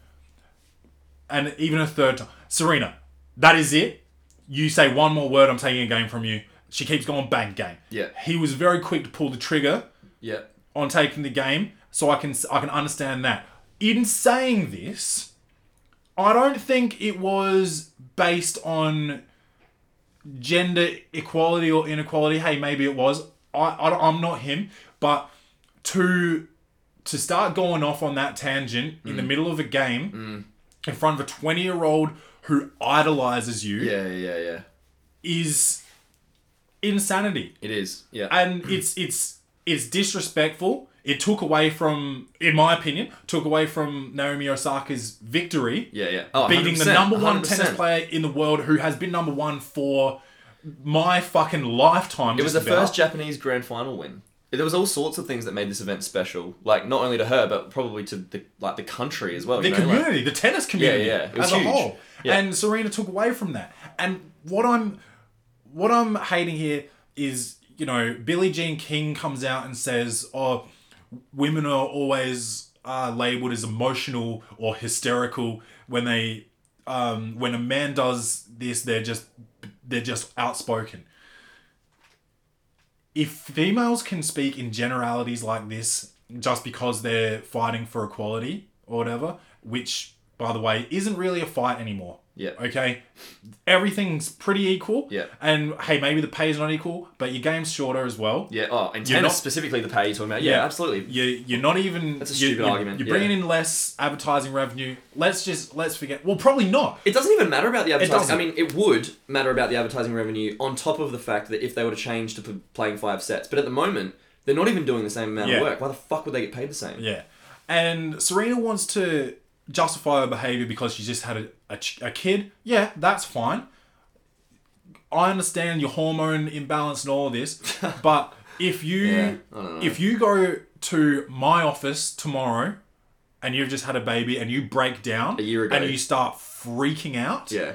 And even a third time. Serena, that is it. You say one more word, I'm taking a game from you. She keeps going, bang, game. Yeah. He was very quick to pull the trigger Yeah. on taking the game, so I can I can understand that. In saying this, I don't think it was based on gender equality or inequality. Hey, maybe it was. I, I I'm not him, but to to start going off on that tangent in the mm. middle of a game mm. in front of a 20 year old who idolizes you Yeah, yeah, yeah. is insanity It is. Yeah. and it's it's it's disrespectful. It took away from, in my opinion, took away from Naomi Osaka's victory, yeah, yeah. Oh, beating the number one 100%. tennis player in the world who has been number one for my fucking lifetime. It was the first Japanese grand final win. There was all sorts of things that made this event special. Like not only to her, but probably to the like the country as well. the you know? like- community, the tennis community yeah, yeah, it was as a huge. whole. Yeah. And Serena took away from that. And what I'm what I'm hating here is, you know, Billie Jean King comes out and says, "Oh, women are always uh, labeled as emotional or hysterical when they um, when a man does this, they're just they're just outspoken." If females can speak in generalities like this just because they're fighting for equality or whatever, which by the way isn't really a fight anymore. Yeah. Okay. Everything's pretty equal. Yeah. And hey, maybe the pay's not equal, but your game's shorter as well. Yeah. Oh, and You're tennis not- specifically the pay you're talking about. Yeah, Yeah. absolutely. You you're not even. That's a stupid you- argument, You're yeah. bringing in less advertising revenue. Let's just let's forget. Well, probably not. It doesn't even matter about the advertising. I mean, it would matter about the advertising revenue on top of the fact that if they were to change to p- playing five sets. But at the moment, they're not even doing the same amount Yeah. of work. Why the fuck would they get paid the same? Yeah. And Serena wants to justify her behavior because she just had a, a, ch- a kid. Yeah, that's fine. I understand your hormone imbalance and all of this, but if you Yeah, I don't know. if you go to my office tomorrow and you've just had a baby and you break down A year ago. and you start freaking out, Yeah.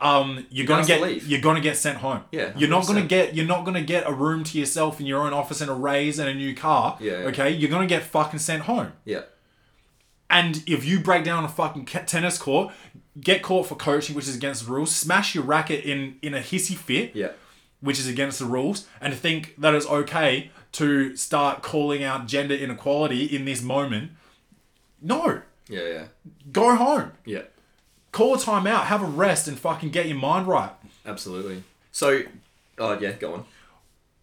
um, you're gonna to get leave. you're gonna get sent home. Yeah, you're not gonna 100%. get you're not gonna get a room to yourself in your own office and a raise and a new car. Yeah. Okay, you're gonna get fucking sent home. Yeah. And if you break down on a fucking tennis court, get caught for coaching, which is against the rules, smash your racket in in a hissy fit, Yeah. which is against the rules, and think that it's okay to start calling out gender inequality in this moment. No, Yeah. Yeah. go home. Yeah. Call a timeout, have a rest, and fucking get your mind right. Absolutely. So, oh yeah, go on.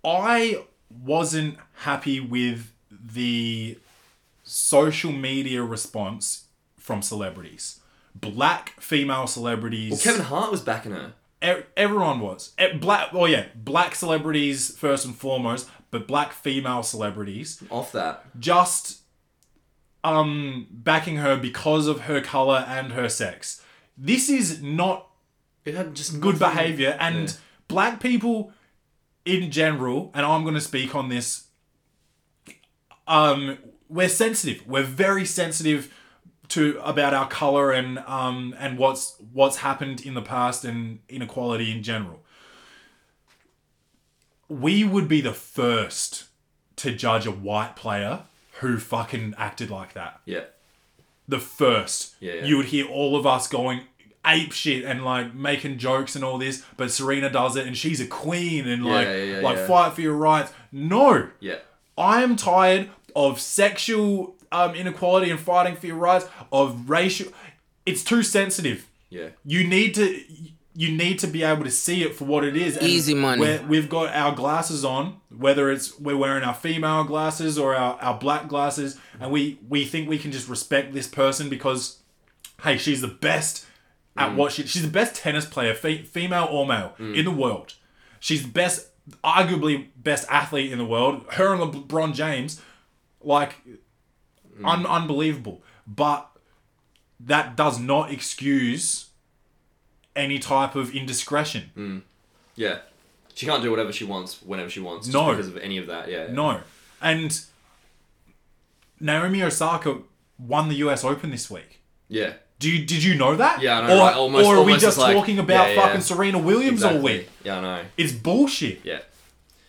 I wasn't happy with the social media response from celebrities. Black female celebrities. Well, Kevin Hart was backing her. E- everyone was. E- Black. Oh yeah, black celebrities first and foremost, but black female celebrities Off that. just um backing her because of her color and her sex. This is not It had just good nothing- behavior and Yeah. black people in general and i'm going to speak on this um we're sensitive we're very sensitive to about our color and um and what's what's happened in the past and inequality in general we would be the first to judge a white player who fucking acted like that Yeah. the first. Yeah, yeah. You would hear all of us going ape shit and like making jokes and all this, but Serena does it and she's a queen and like yeah, like fight for your rights. No. Yeah. I am tired of sexual um, inequality and fighting for your rights, of racial it's too sensitive. Yeah. You need to you need to be able to see it for what it is. And Easy money. We're, we've got our glasses on, whether it's we're wearing our female glasses or our, our black glasses, and we we think we can just respect this person because, hey, she's the best at what she she's the best tennis player, fe- female or male, in the world. She's the best, arguably best athlete in the world. Her and LeBron James, like, un- unbelievable. But that does not excuse any type of indiscretion. Mm. Yeah. She can't do whatever she wants whenever she wants. Just No. Because of any of that. Yeah. No. And Naomi Osaka won the US Open this week. Yeah. Do you, did you know that? Yeah, I know, Or, right? Almost- or are we almost just like- talking about yeah, yeah. fucking Serena Williams all Exactly. week? Yeah, I know. It's bullshit. Yeah.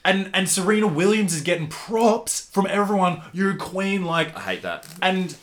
And and Serena Williams is getting props from everyone. You're a queen, like I hate that. and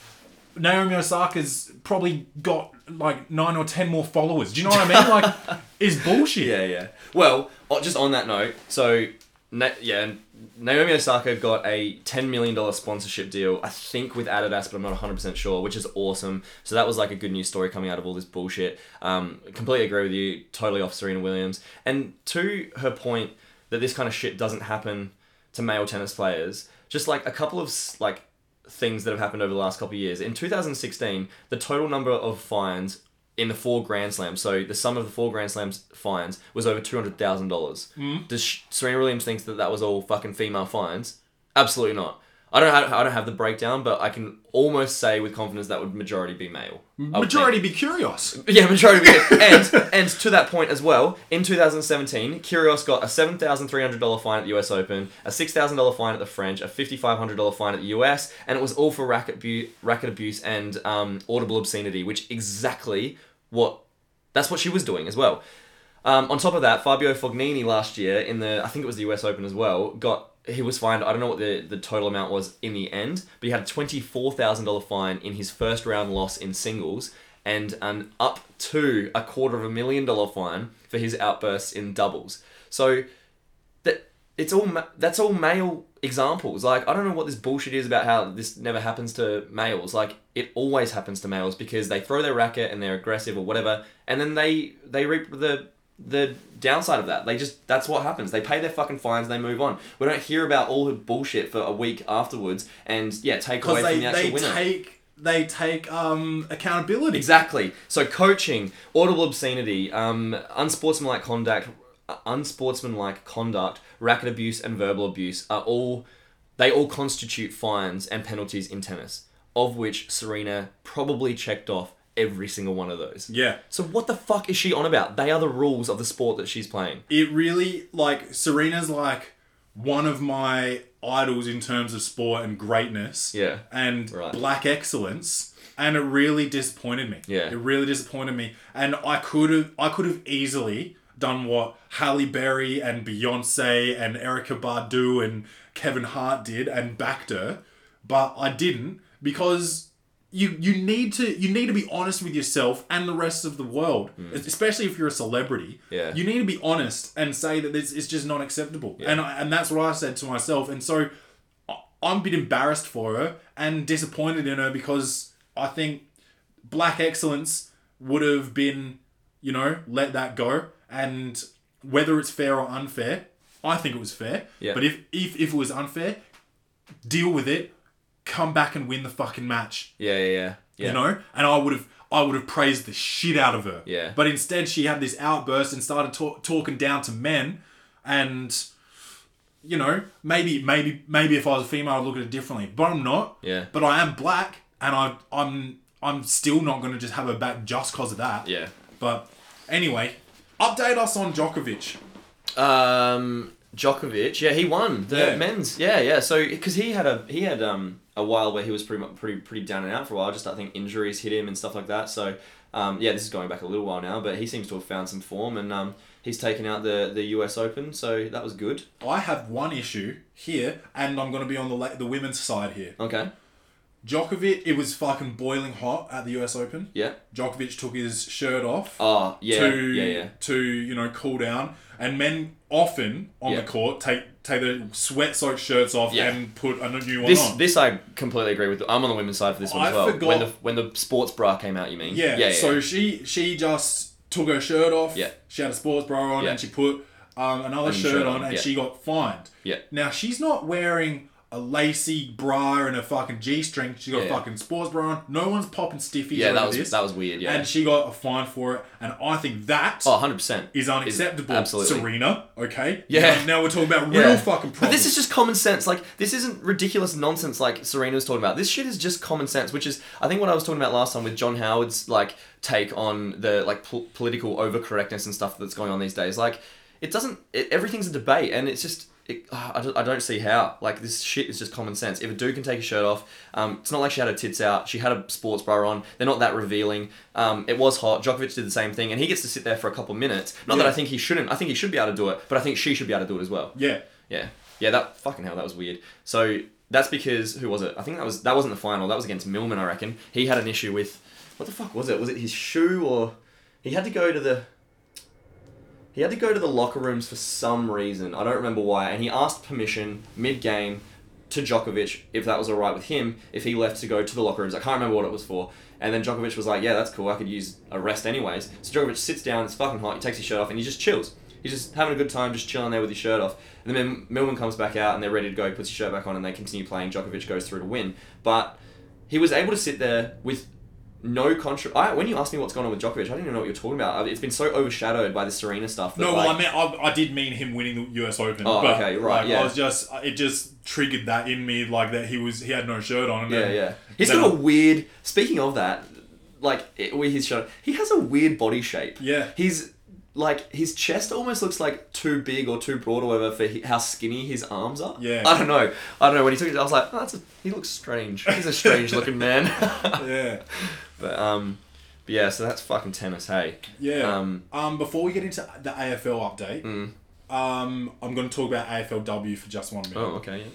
Naomi Osaka's probably got like nine or ten more followers. Do you know what I mean? Like, is bullshit. Yeah, yeah. Well, just on that note, so Na- yeah, Naomi Osaka got a ten million dollar sponsorship deal, I think with Adidas, but I'm not 100 percent sure, which is awesome. So that was like a good news story coming out of all this bullshit. Um, completely agree with you, totally off Serena Williams. And to her point that this kind of shit doesn't happen to male tennis players, just like a couple of like things that have happened over the last couple of years. In 2016, the total number of fines in the four Grand Slams, so the sum of the four Grand Slams fines was over two hundred thousand dollars. Mm. Does Serena Williams thinks that that was all fucking female fines? Absolutely not. I don't have, I don't have the breakdown, but I can almost say with confidence that would majority be male. I would. Majority be curious. Yeah, majority it. And and to that point as well, in 2017, Kyrgios got a seven thousand three hundred dollar fine at the U.S. Open, a six thousand dollar fine at the French, a fifty five hundred dollar fine at the U.S., and it was all for racket abuse, racket abuse and um, audible obscenity, which exactly what that's what she was doing as well. Um, on top of that, Fabio Fognini last year in the I think it was the US Open as well got he was fined. I don't know what the, the total amount was in the end, but he had a twenty four thousand dollar fine in his first round loss in singles, and an up to a quarter of a million dollar fine for his outbursts in doubles. So that it's all that's all male examples. Like I don't know what this bullshit is about how this never happens to males. Like it always happens to males because they throw their racket and they're aggressive or whatever, and then they they reap the the downside of that. They just that's what happens. They pay their fucking fines, they move on. We don't hear about all the bullshit for a week afterwards, and yeah, take away Because from they, the actual they winner. take they take um accountability. Exactly. So coaching, audible obscenity, um, unsportsmanlike conduct, uh, unsportsmanlike conduct, racket abuse, and verbal abuse are all they all constitute fines and penalties in tennis, of which Serena probably checked off every single one of those. Yeah. So what the fuck is she on about? They are the rules of the sport that she's playing. it really like Serena's like one of my idols in terms of sport and greatness Yeah. and Right. black excellence and it really disappointed me Yeah. it really disappointed me and i could have i could have easily done what halle berry and beyonce and erykah badu and kevin hart did and backed her but i didn't because you you need to you need to be honest with yourself and the rest of the world hmm. especially if you're a celebrity. Yeah. you need to be honest and say that this is just not acceptable Yeah. and I, and that's what i said to myself and so i'm a bit embarrassed for her and disappointed in her because i think black excellence would have been you know let that go and whether it's fair or unfair i think it was fair Yeah. but if if, if it was unfair deal with it come back and win the fucking match Yeah, yeah, yeah. yeah. you know and i would have i would have praised the shit out of her Yeah. but instead she had this outburst and started talk, talking down to men and you know maybe maybe maybe if i was a female i'd look at it differently but i'm not Yeah. but i am black and i i'm i'm still not going to just have her back just because of that Yeah. but anyway update us on Djokovic Um, Djokovic, yeah, he won the Yeah. men's. Yeah, yeah. So because he had a he had um a while where he was pretty pretty pretty down and out for a while. Just I think injuries hit him and stuff like that. So um, yeah, this is going back a little while now, but he seems to have found some form and um, he's taken out the the U.S. Open, so that was good. i have one issue here and i'm going to be on the la- the women's side here Okay. Djokovic it was fucking boiling hot at the us open Yeah. Djokovic took his shirt off Oh yeah. to yeah. Yeah. to you know cool down. And men often on Yeah. the court take take the sweat soaked shirts off Yeah. and put a new one This on. this I completely agree with. I'm on the women's side for this one I as well. forgot- When the when the sports bra came out, you mean? yeah, Yeah. So she she just took her shirt off. Yeah. She had a sports bra on Yeah. and she put um, another shirt, shirt on on, and yeah. she got fined. Yeah. Now she's not wearing a lacy bra and a fucking G string. She got a fucking sports bra on. No one's popping stiffies yeah, that was this. that was weird. Yeah. And she got a fine for it. And I think that oh, 100 percent. is unacceptable. absolutely. Serena, okay? Yeah. Now, now we're talking about real fucking problems. But this is just common sense. Like this isn't ridiculous nonsense like Serena was talking about. This shit is just common sense, which is I think what I was talking about last time with John Howard's like take on the like pol- political overcorrectness and stuff that's going on these days. Like it doesn't. It, everything's a debate, and it's just. It, ah, I, don't, I don't see how. Like this shit is just common sense. If a dude can take his shirt off, um, it's not like she had her tits out. She had a sports bra on. They're not that revealing. Um, it was hot. Djokovic did the same thing, and he gets to sit there for a couple minutes. Not that I think he shouldn't. I think he should be able to do it, but I think she should be able to do it as well. yeah. Yeah, yeah. That fucking hell, that was weird. So that's because who was it? I think that was that wasn't the final. That was against Millman, I reckon. He had an issue with what the fuck was it? Was it his shoe or he had to go to the he had to go to the locker rooms for some reason. I don't remember why. And he asked permission mid game to Djokovic if that was alright with him if he left to go to the locker rooms. I can't remember what it was for. And then Djokovic was like, "Yeah, that's cool. I could use a rest anyways." So Djokovic sits down. It's fucking hot. He takes his shirt off and he just chills. He's just having a good time, just chilling there with his shirt off. And then Millman comes back out and they're ready to go. He puts his shirt back on and they continue playing. Djokovic goes through to win. But he was able to sit there with no contra. I, when you asked me what's going on with Djokovic, I didn't even know what you're talking about. It's been so overshadowed by the Serena stuff. That No, like, well, I mean, I, I did mean him winning the U.S. Open. Oh, but, okay, right, like, yeah. I was just it just triggered that in me, like that he was he had no shirt on. And Yeah, then, yeah. He's got a weird. Speaking of that, like it, with his shirt, he has a weird body shape. Yeah. He's like his chest almost looks like too big or too broad or whatever for he, how skinny his arms are. Yeah. I don't know. I don't know. When he took it, I was like, oh, that's a, he looks strange. He's a strange looking man. yeah, but um, but yeah. So that's fucking tennis. Hey. yeah. Um, Um. before we get into the AFL update, Mm. um, I'm going to talk about AFLW for just one minute. Oh, okay. Yeah.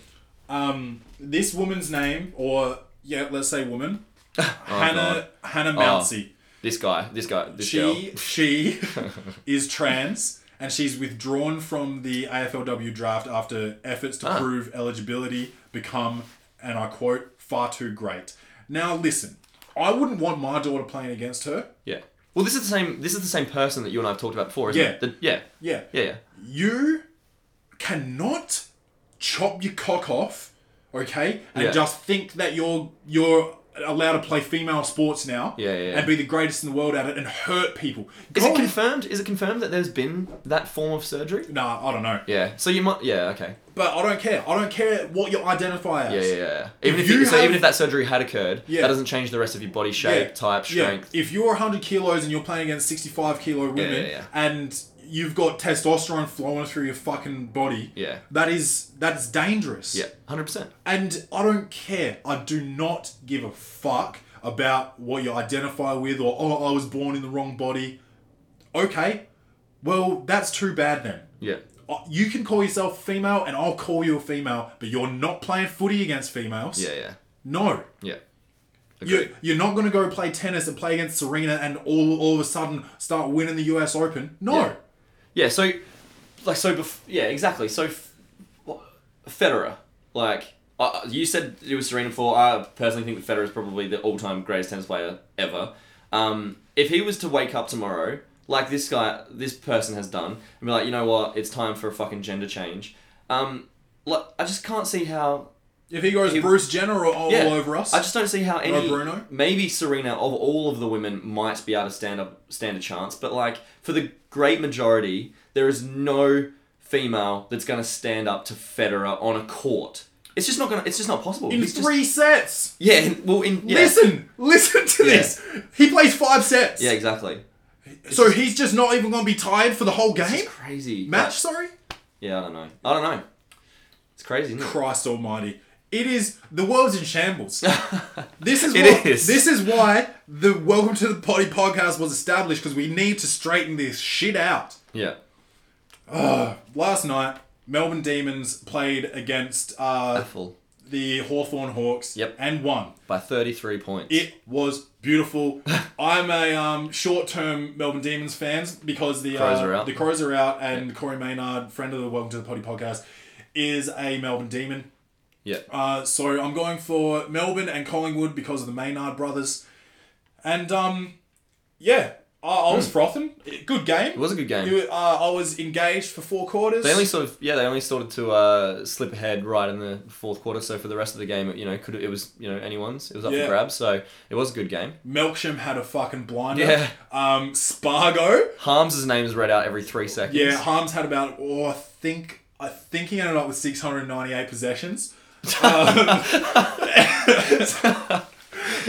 Um, this woman's name, or yeah, let's say woman, Hannah Oh, God. Hannah Mounsey. This guy. This guy. This girl. she she is trans and she's withdrawn from the AFLW draft after efforts to Ah. prove eligibility become and I quote far too great. Now listen, I wouldn't want my daughter playing against her. Yeah. Well, this is the same. This is the same person that you and I have talked about before, isn't Yeah. it? The, yeah. Yeah. Yeah. Yeah. You cannot chop your cock off, okay, and Yeah. just think that you're you're allowed to play female sports now Yeah, yeah, yeah. and be the greatest in the world at it and hurt people. Is Go it confirmed? Is it confirmed that there's been that form of surgery? Nah, I don't know. Yeah. So you might. Yeah. Okay. But I don't care. I don't care what you identify as. Yeah. Yeah. yeah. Even if, you you, so even if that surgery had occurred, Yeah. that doesn't change the rest of your body shape, Yeah. type, Yeah. If you're 100 kilos and you're playing against 65 kilo women yeah, yeah. and you've got testosterone flowing through your fucking body. Yeah. That is that's dangerous. Yeah, hundred percent. And I don't care. I do not give a fuck about what you identify with or oh I was born in the wrong body. Okay. Well, that's too bad then. Yeah, Uh, You can call yourself female and I'll call you a female, but you're not playing footy against females. yeah, yeah, No. yeah. You, you're not going to go play tennis and play against Serena and all, all of a sudden start winning the US Open. No. Yeah. Yeah, so, like, so, bef- yeah, exactly. So, f- Federer, like, uh, you said it was Serena before. I personally think that Federer is probably the all-time greatest tennis player ever. Um, if he was to wake up tomorrow, like this guy, this person has done, and be like, you know what, it's time for a fucking gender change. Um, like, I just can't see how If he goes He- Bruce Jenner all, all yeah, over us. I just don't see how any. Bruno? Maybe Serena of all of the women might be able to stand up, stand a chance, but like for the great majority, there is no female that's going to stand up to Federer on a court. It's just not gonna. It's just not possible. in He's just- three sets. yeah. Well, in yeah. Listen, listen to Yeah. this. He plays five sets. Yeah, exactly. So he's just not even going to be tired for the whole It's game? crazy. Match, Like, sorry? yeah, I don't know. I don't know. It's crazy, isn't it? Christ almighty. It is the world's in shambles. This is It what, is. This is why the Welcome to the Potty podcast was established because we need to straighten this shit out. Yeah. Last night, Melbourne Demons played against uh, the Hawthorn Hawks Yep. and won. by thirty-three points. It was beautiful. I'm a um, short-term Melbourne Demons fans because the Crows uh, are out. the Crows are out, and Corey Maynard, friend of the Welcome to the Potty podcast, is a Melbourne Demon. Yeah. Uh, so I'm going for Melbourne and Collingwood because of the Maynard brothers, and um, yeah, I, I was frothing. Good game. It was a good game. You- uh, I was engaged for four quarters. They only sort of yeah they only started to uh, slip ahead right in the fourth quarter. So for the rest of the game, you know, could it was you know anyone's. It was up Yeah. for grabs. So it was a good game. Melksham had a fucking blinder. Yeah. Um, Spargo. Harmes' name is read out every three seconds. Yeah, Harmes had about oh I think I think he ended up with 698 possessions. Um,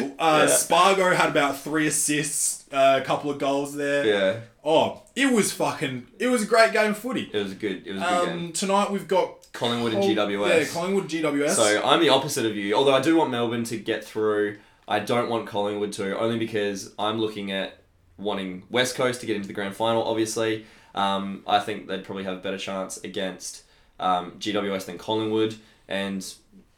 uh, Spargo had about three assists, uh, a couple of goals there. yeah. Oh, it was fucking. It was a great game of footy. It was good. It was good game. Um, tonight we've got Collingwood and Col- GWS. Yeah, Collingwood GWS. So I'm the opposite of you. Although I do want Melbourne to get through, I don't want Collingwood to, only because I'm looking at wanting West Coast to get into the grand final. Obviously, um, I think they'd probably have a better chance against um, GWS than Collingwood. And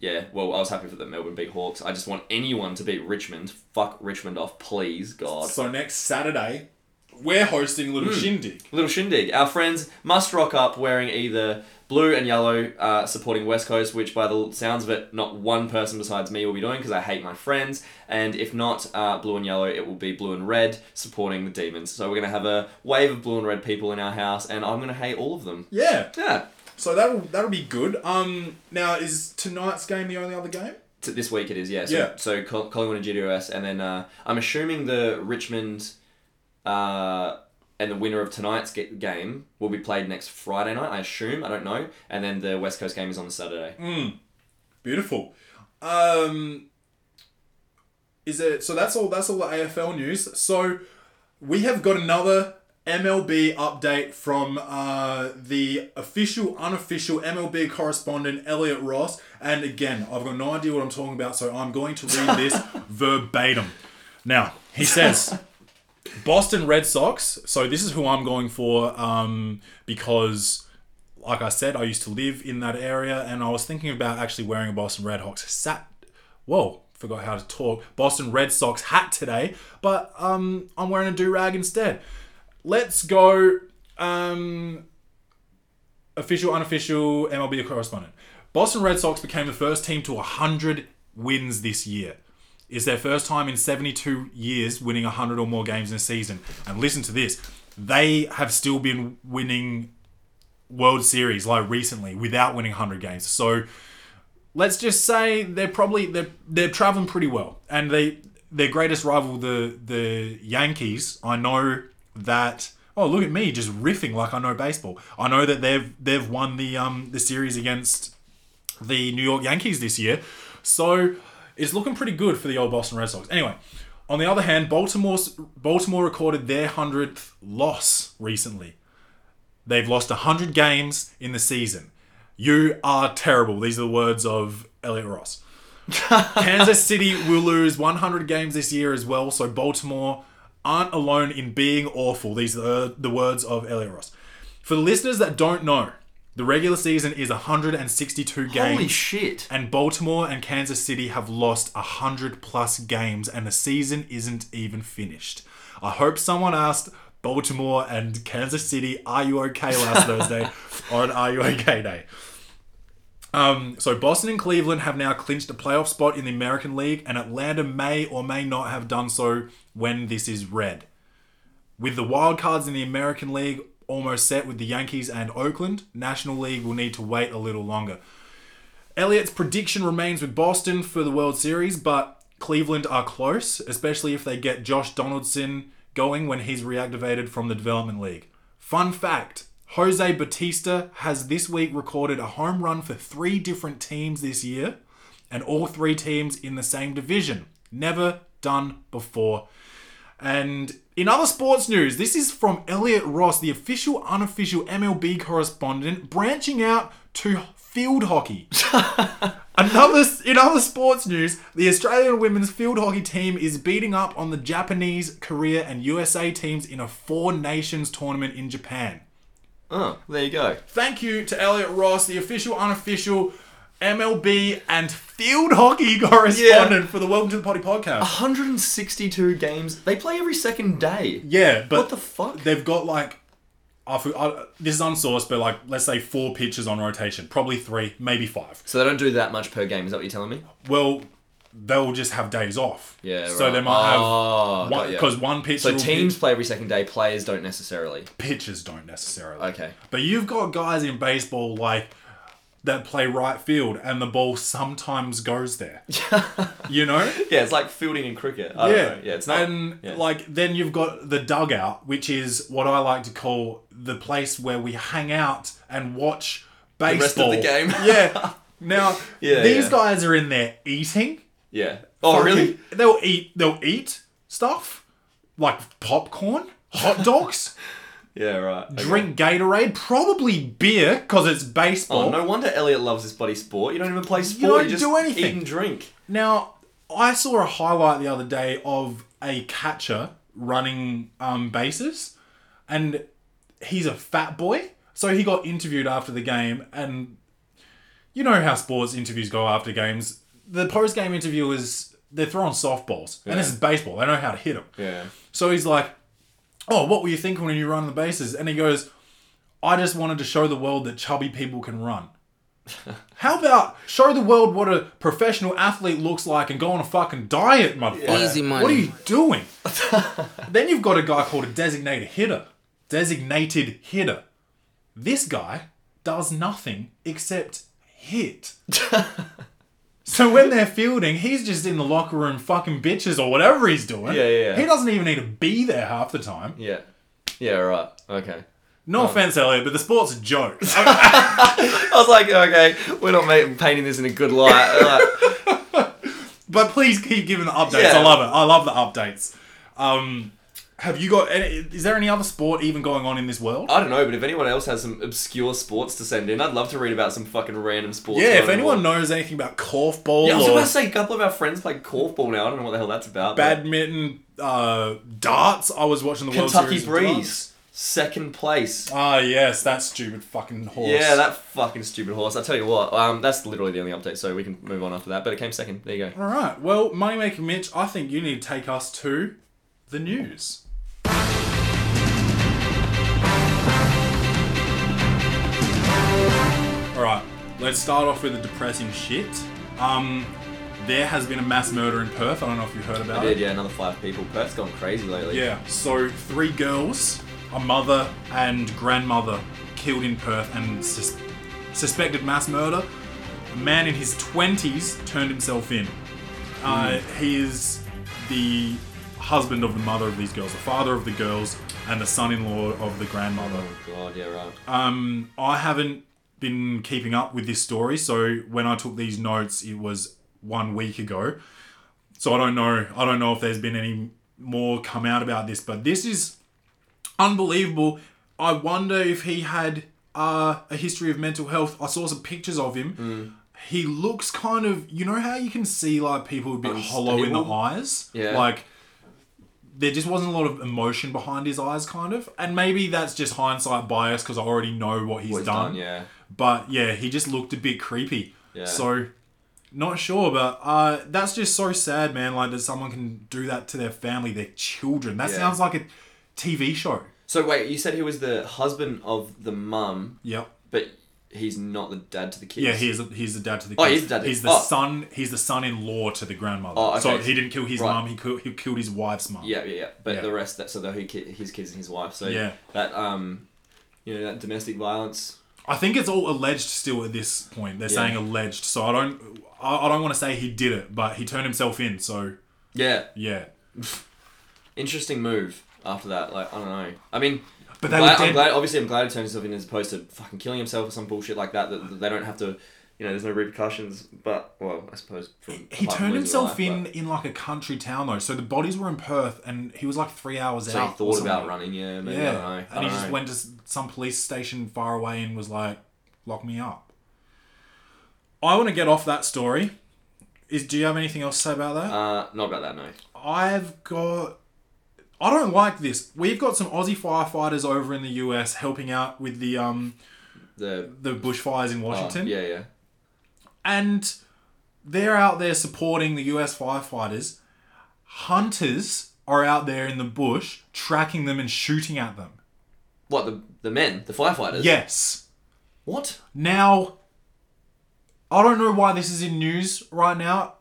yeah, well, I was happy for the Melbourne beat Hawks. I just want anyone to beat Richmond. Fuck Richmond off, please, God. So next Saturday, we're hosting little Hmm. shindig. Little shindig. Our friends must rock up wearing either blue and yellow, uh, supporting West Coast, which by the sounds of it, not one person besides me will be doing because I hate my friends. And if not uh, blue and yellow, it will be blue and red, supporting the Demons. So we're gonna have a wave of blue and red people in our house, and I'm gonna hate all of them. Yeah. Yeah. So that'll that'll be good. Um, now is tonight's game the only other game? T- This week it is, yeah. So, Yeah. so Col- Collingwood and GWS, and then uh, I'm assuming the Richmond uh, and the winner of tonight's game will be played next Friday night. I assume. I don't know. And then the West Coast game is on the Saturday. Beautiful. Um, is it so? That's all. That's all the AFL news. So we have got another MLB update from uh, the official, unofficial MLB correspondent Elliot Ross. And again, I've got no idea what I'm talking about, so I'm going to read this verbatim. Now he says. Boston Red Sox. So this is who I'm going for um, because, like I said, I used to live in that area, and I was thinking about actually wearing a Boston Red Sox sat. Whoa, forgot how to talk. Boston Red Sox hat today, but um, I'm wearing a do rag instead. Let's go. Um, official, unofficial MLB correspondent. Boston Red Sox became the first team to 100 wins this year. It's their first time in 72 years winning 100 or more games in a season. And listen to this they have still been winning World Series like recently without winning 100 games. So let's just say they're probably they're they're traveling pretty well, and they their greatest rival the the Yankees. I know that. Oh, look at me just riffing like I know baseball. I know that they've they've won the um the series against the New York Yankees this year, so it's looking pretty good for the old Boston Red Sox. Anyway, on the other hand, Baltimore Baltimore recorded their hundredth loss recently. They've lost 100 games in the season. You are terrible. These are the words of Elliot Ross. Kansas City will lose 100 games this year as well, so Baltimore aren't alone in being awful. These are the words of Elliot Ross. For the listeners that don't know, the regular season is 162 games. Holy shit. And Baltimore and Kansas City have lost 100 plus games, and the season isn't even finished. I hope someone asked Baltimore and Kansas City, Are you okay last Thursday on Are You Okay Day? Um, so Boston and Cleveland have now clinched a playoff spot in the American League, and Atlanta may or may not have done so when this is read. With the wild cards in the American League almost set with the Yankees and Oakland, National League will need to wait a little longer. Elliot's prediction remains with Boston for the World Series, but Cleveland are close, especially if they get Josh Donaldson going when he's reactivated from the Development League. Fun fact Jose Bautista has this week recorded a home run for three different teams this year, and all three teams in the same division. Never done before. And in other sports news, this is from Elliot Ross, the official unofficial MLB correspondent, branching out to field hockey. Another in other sports news, the Australian women's field hockey team is beating up on the Japanese, Korea, and USA teams in a four nations tournament in Japan. Oh, there you go. Thank you to Elliot Ross, the official, unofficial MLB and field hockey correspondent for the Welcome to the Potty podcast. 162 games. They play every second day. Yeah, but What the fuck? They've got like, I, this is unsourced, but like let's say four pitches on rotation, probably three, maybe five. So they don't do that much per game. Is that what you're telling me? Well, they'll just have days off. Yeah. So right. they might Oh, have ah, one because one pitcher. So teams pitch- play every second day. Players don't necessarily. pitchers don't necessarily. Okay. But you've got guys in baseball like that play right field, and the ball sometimes goes there. you know. Yeah, it's like fielding in cricket. I don't yeah, know. Yeah, it's not. And yeah. like then you've got the dugout, which is what I like to call the place where we hang out and watch baseball. rest of the game. yeah. Now Yeah, these yeah. guys are in there eating. Yeah. Oh, Fucking- really? They'll eat. They'll eat stuff like popcorn, hot dogs, Yeah, right. Okay. drink Gatorade, probably beer because it's baseball. Oh, no wonder Elliot loves this bloody sport. You don't even play sport. don't you just do anything. Eat and drink. Now, I saw a highlight the other day of a catcher running um, bases, and he's a fat boy. So he got interviewed after the game, and you know how sports interviews go after games. The post game interview is they're throwing softballs, and this is baseball. They know how to hit them. Yeah. So he's like, "Oh, what were you thinking when you run the bases?" And he goes, "I just wanted to show the world that chubby people can run." How about show the world what a professional athlete looks like and go on a fucking diet, motherfucker? Easy money. What are you doing? then you've got a guy called a designated hitter. Designated hitter. This guy does nothing except hit. so when they're fielding, he's just in the locker room fucking bitches or whatever he's doing. Yeah, yeah. He doesn't even need to be there half the time. Yeah. Yeah, right. Okay. No offense, Elliot, but the sport's a joke. I was like, okay, we're not ma- painting this in a good light. Like, but please keep giving the updates. Yeah. I love it. I love the updates. Um, have you got? Any, is there any other sport even going on in this world? I don't know, but if anyone else has some obscure sports to send in, I'd love to read about some fucking random sports. yeah, if anyone on. knows anything about korfball Yeah, I was or about to say a couple of our friends play korfball now. I don't know what the hell that's about. but- badminton, uh, darts, I was watching the World Kentucky Series. of. Breeze, second place. Ah, yes, that stupid fucking horse. Yeah, that fucking stupid horse. I tell you what, um, that's literally the only update, so we can move on after that. But it came second. There you go. All right. Well, Moneymaker Mitch, I think you need to take us to the news. All right. Let's start off with the depressing shit. Um, there has been a mass murder in Perth. I don't know if you've heard about I it. did, yeah, another five people. Perth's gone crazy lately. Yeah, so three girls, a mother and grandmother, killed in Perth and sus- suspected mass murder. A man in his 20s turned himself in. Uh, he is the husband of the mother of these girls, the father of the girls, and the son in law of the grandmother. Oh god, yeah, right. Um, I haven't been keeping up with this story, so when I took these notes, it was one week ago. So I don't know. I don't know if there's been any more come out about this, but this is unbelievable. I wonder if he had uh, a history of mental health. I saw some pictures of him. Mm. He looks kind of, you know how you can see like people a bit hollow in the eyes, Yeah. like there just wasn't a lot of emotion behind his eyes, kind of. And maybe that's just hindsight bias because I already know what he's, What he's done. done, yeah. But yeah, he just looked a bit creepy. Yeah. So, not sure, but uh, that's just so sad, man. Like that someone can do that to their family, their children. That Yeah. sounds like a TV show. So wait, you said he was the husband of the mum, Yep. but he's not the dad to the kids. Yeah, he's he's the dad to the kids. Oh, he's the dad to- He's the oh. son. He's the son-in-law to the grandmother. Oh, okay. So he didn't kill his Right. mum. He killed, he killed his wife's mom. Yeah, yeah, yeah. But Yeah. the rest that so the his kids and his wife. So Yeah. that um, you know that domestic violence. I think it's all alleged still at this point. They're Yeah. saying alleged, so I don't. I, I don't want to say he did it, but he turned himself in. So Yeah, yeah. interesting move. After that, like I don't know. I mean, But they glad, I'm glad. Obviously, I'm glad he turned himself in as opposed to fucking killing himself or some bullshit like that. That, that they don't have to. You know, there's no repercussions. But well, I suppose from He turned himself life, in but- in like a country town though. So the bodies were in Perth, and he was like three hours So out. he thought about running. Yeah, maybe Yeah, I don't know. I and he just know. went to some police station far away and was like, "Lock me up." I want to get off that story. Is do you have anything else to say about that? Uh, not about that. No. I've got. I don't like this. We've got some Aussie firefighters over in the US helping out with the um The the bushfires in oh, Washington, yeah, yeah. and they're out there supporting the US firefighters. Hunters are out there in the bush tracking them and shooting at them. What the the men, the firefighters? Yes. What? Now, I don't know why this is in news right now.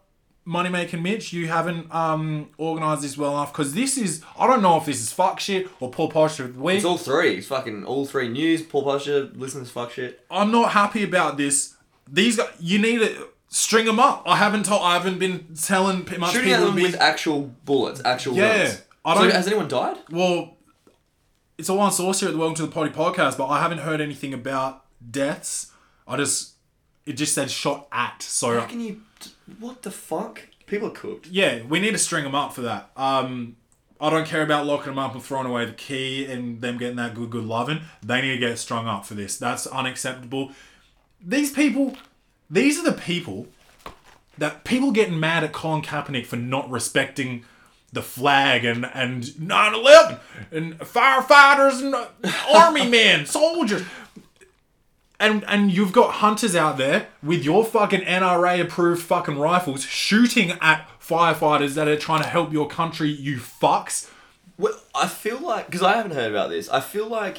Moneymaker Mitch, you haven't um organized this well enough because this is I don't know if this is fuck shit or poor posture of the week. It's all three. It's fucking all three news. Paul Posture, listeners, fuck shit. I'm not happy about this. These guys, you need to string them up. I haven't told. I haven't been telling much Shooting at people. them be- with actual bullets, actual Yeah, guns. I don't- has anyone died? well, it's all on source here at the Welcome to the Potty podcast, but I haven't heard anything about deaths. I just it just said shot at. So How can you? What the fuck? People are cooked. yeah, we need to string them up for that. Um, I don't care about locking them up and throwing away the key and them getting that good, good loving. They need to get strung up for this. That's unacceptable. These people, these are the people that people getting mad at Colin Kaepernick for not respecting the flag and and 9/11 and firefighters and army men, soldiers. And and you've got hunters out there with your fucking NRA approved fucking rifles shooting at firefighters that are trying to help your country, you fucks. Well, I feel like because I haven't heard about this. I feel like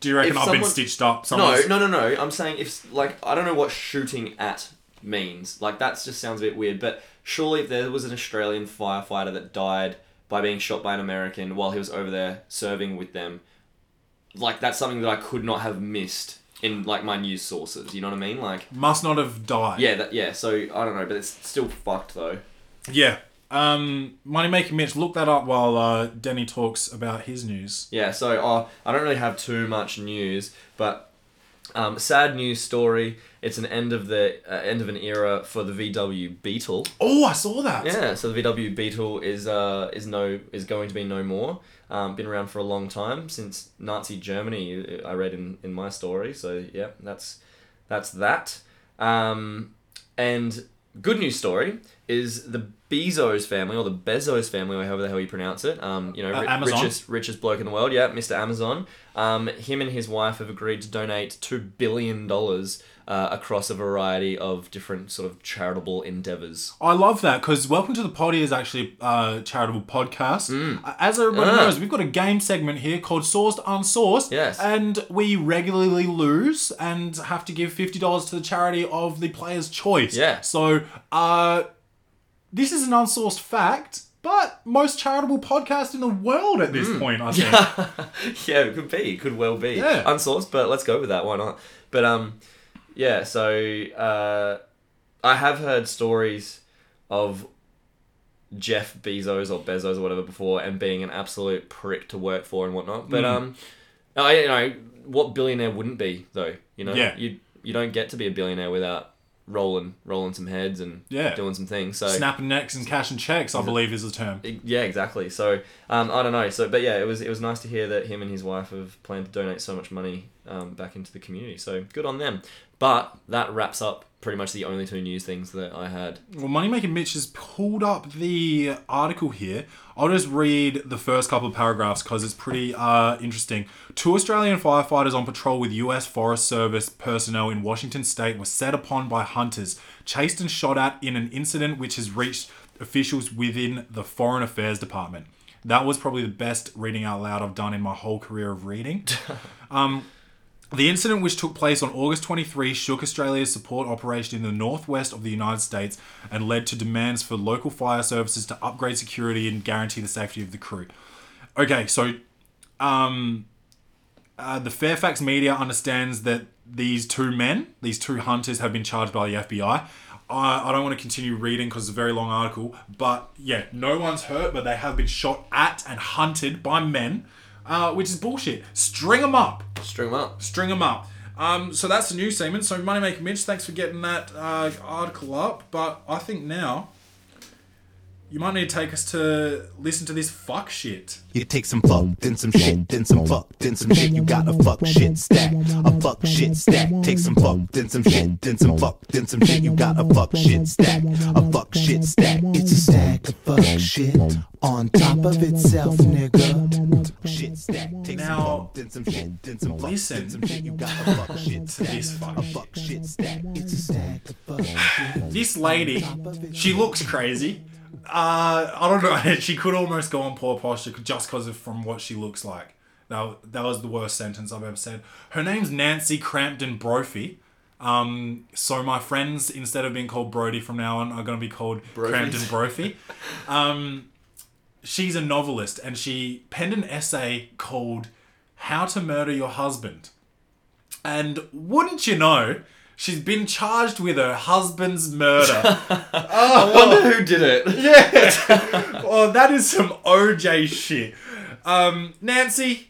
Do you reckon I've been stitched up? no, no, no, no. I'm saying if like I don't know what shooting at means. Like that just sounds a bit weird. But surely if there was an Australian firefighter that died by being shot by an American while he was over there serving with them, like that's something that I could not have missed in like my news sources. You know what I mean? Like Must not have died. yeah, that yeah. So I don't know, but it's still fucked though. Yeah. Um, Moneymaker Mitch, look that up while uh, Denny talks about his news. Yeah, so uh, I don't really have too much news, but um, sad news story. It's an end of the uh, end of an era for the VW Beetle. Oh, I saw that. Yeah, so the VW Beetle is uh, is no is going to be no more. Um, been around for a long time since Nazi Germany. I read in, in my story. So yeah, that's that's that. Um, and good news story is the Bezos family or the Bezos family, or however the hell you pronounce it. Um, you know, Uh, ri- richest richest bloke in the world. Yeah, Mr. Amazon. Um, him and his wife have agreed to donate two billion dollars uh, across a variety of different sort of charitable endeavors. I love that because Welcome to the Potty is actually a charitable podcast. Uh, As everybody Ah. knows, we've got a game segment here called Sourced Unsourced. Yes. And we regularly lose and have to give $50 to the charity of the player's choice. Yeah. So, uh, this is an unsourced fact, but most charitable podcast in the world at this point, I think. yeah, it could be. It could well be. Yeah. Unsourced, but let's go with that. Why not? But um, yeah. So uh, I have heard stories of Jeff Bezos or Bezos or whatever before, and being an absolute prick to work for and whatnot. But um, I you know what billionaire wouldn't be though. You know, Yeah. you you don't get to be a billionaire without rolling rolling some heads and Yeah. doing some things. So Snapping necks and cashing checks, I believe, is the term. yeah, exactly. So um, I don't know. So but yeah, it was it was nice to hear that him and his wife have planned to donate so much money um, back into the community. So good on them. But that wraps up pretty much the only two news things that I had. Well, Moneymaker Mitch has pulled up the article here. I'll just read the first couple of paragraphs because it's pretty uh, interesting. Two Australian firefighters on patrol with US Forest Service personnel in Washington state were set upon by hunters, chased and shot at in an incident which has reached officials within the Foreign Affairs Department. That was probably the best reading out loud I've done in my whole career of reading. The incident, which took place on August 23, shook Australia's support operation in the northwest of the United States and led to demands for local fire services to upgrade security and guarantee the safety of the crew. Okay, so um, uh, the Fairfax media understands that these two men, these two hunters, have been charged by the FBI. I, I don't want to continue reading because it's a very long article, but yeah, no one's hurt, but they have been shot at and hunted by men, uh, which is bullshit. String them up String them up. string them up. Um, so that's the news segment. So Moneymaker Mitch, thanks for getting that uh, article up. But I think now you might need to take us to listen to this fuck shit. You take some fuck, then some shit, then some fuck, then some shit. You got a fuck shit stack, a fuck shit stack. Take some fuck, then some shit, then some fuck, then some shit. You got a fuck shit stack, a fuck shit stack. It's a stack of fuck shit on top of itself, nigga. Shit stack. Take some Now, fuck, then some shit, then some fuck, listen then some shit. You got a fuck shit stack, this fuck a fuck shit stack. It's a stack of fuck shit. This lady, she looks crazy. Uh, I don't know. She could almost go on poor posture just because of from what she looks like. That, that was the worst sentence I've ever said. Her name's Nancy Crampton Brophy. Um, so my friends, instead of being called Brody from now on, are going to be called. Crampton Brophy. Um, she's a novelist and she penned an essay called How to Murder Your Husband. And wouldn't you know, she's been charged with her husband's murder. I wonder who did it. yeah. oh, that is some OJ shit. Um, Nancy.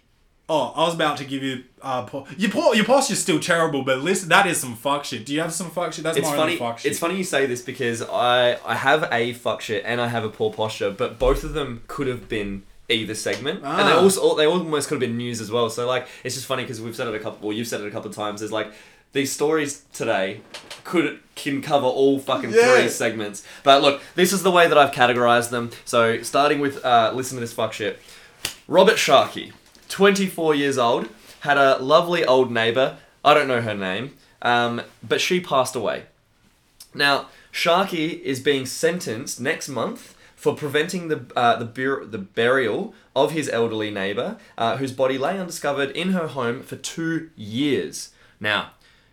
Oh, I was about to give you uh, po- your po- your posture's still terrible, but listen, that is some fuck shit. Do you have some fuck shit? That's It's my funny. only fuck shit. It's funny you say this because I I have a fuck shit and I have a poor posture, but both of them could have been either segment, and they Ah. also they almost could have been news as well. So like, it's just funny because we've said it a couple, or you've said it a couple of times. Is like these stories today could can cover all fucking Yeah. three segments. But look, this is the way that I've categorized them. So starting with uh, listen to this fuck shit. Robert Sharkey, 24 years old, had a lovely old neighbor. I don't know her name, um, but she passed away. Now, Sharkey is being sentenced next month for preventing the uh, the, bur- the burial of his elderly neighbor, uh, whose body lay undiscovered in her home for two years. Now,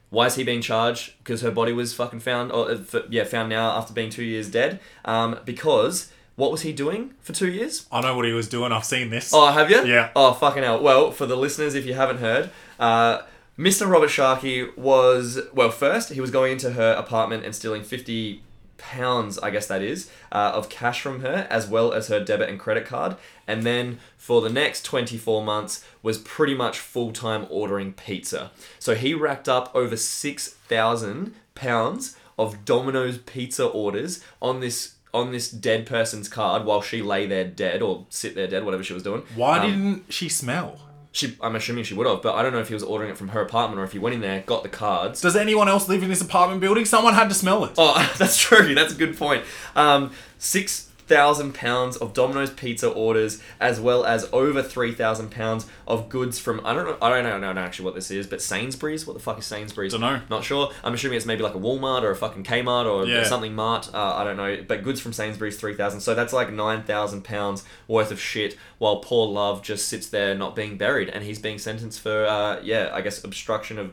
why is he being charged? Because her body was fucking found, or uh, yeah, found now after being two years dead. Um, because what was he doing for two years? I know what he was doing. I've seen this. Oh, have you? Yeah. Oh, fucking hell. Well, for the listeners, if you haven't heard, uh, Mr. Robert Sharkey was, well, first, he was going into her apartment and stealing 50 pounds, I guess that is, uh, of cash from her, as well as her debit and credit card. And then for the next 24 months, was pretty much full time ordering pizza. So he racked up over 6,000 pounds of Domino's pizza orders on this. On this dead person's card while she lay there dead or sit there dead, whatever she was doing. Why Um, didn't she smell? She? I'm assuming she would have, but I don't know if he was ordering it from her apartment or if he went in there, got the cards. Does anyone else live in this apartment building? Someone had to smell it. Oh, that's true. That's a good point. Um, six thousand pounds of Domino's pizza orders, as well as over three thousand pounds of goods from I don't know I don't know, I don't know actually what this is, but Sainsbury's. What the fuck is Sainsbury's? Dunno. Not sure. I'm assuming it's maybe like a Walmart or a fucking Kmart or Yeah. something Mart. Uh, I don't know. But goods from Sainsbury's three thousand. So that's like nine thousand pounds worth of shit. While poor love just sits there not being buried, and he's being sentenced for uh, yeah, I guess obstruction of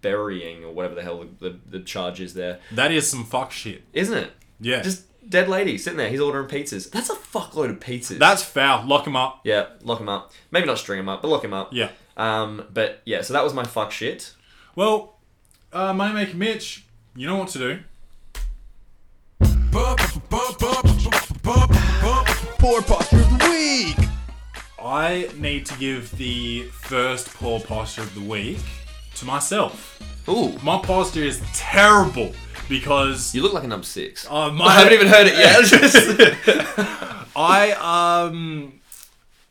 burying or whatever the hell the, the, the charge is there. That is some fuck shit. Isn't it? Yeah. Just dead lady sitting there. He's ordering pizzas. That's a fuckload of pizzas. That's foul. Lock him up. yeah. Lock him up. Maybe not string him up, but lock him up. Yeah. Um. But yeah. So that was my fuck shit. Well, uh, Moneymaker Mitch, you know what to do. Poor posture of the week. I need to give the first poor posture of the week to myself. Ooh, My posture is terrible because you look like a number six. uh, my, I haven't even heard it yet. I um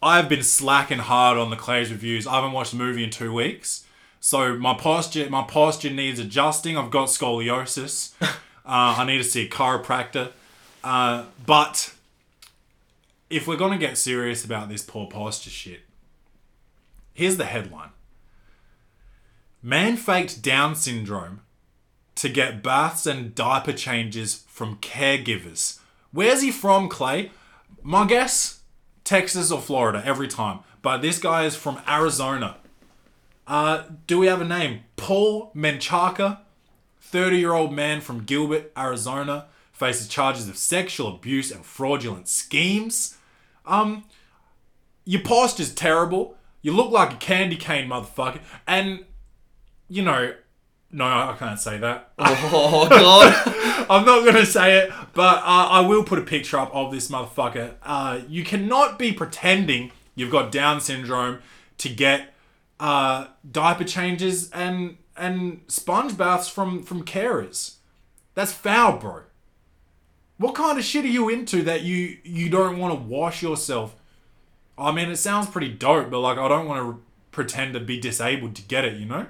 I've been slacking hard on the Clay's reviews. I haven't watched the movie in two weeks, so my posture my posture needs adjusting. I've got scoliosis. uh, I need to see a chiropractor. Uh, but if we're gonna get serious about this poor posture shit, here's the headline: Man faked Down syndrome to get baths and diaper changes from caregivers. Where's he from, Clay? My guess, Texas or Florida every time. But this guy is from Arizona. Uh, do we have a name? Paul Menchaca, 30 year old man from Gilbert, Arizona, faces charges of sexual abuse and fraudulent schemes. Um, your posture's terrible. You look like a candy cane motherfucker. And, you know, no, I can't say that. oh god. I'm not gonna say it, but uh, I will put a picture up of this motherfucker. Uh, you cannot be pretending you've got Down syndrome to get uh, diaper changes and and sponge baths from from carers. That's foul, bro. What kind of shit are you into that you you don't want to wash yourself? I mean, it sounds pretty dope, but like I don't want to pretend to be disabled to get it, you know.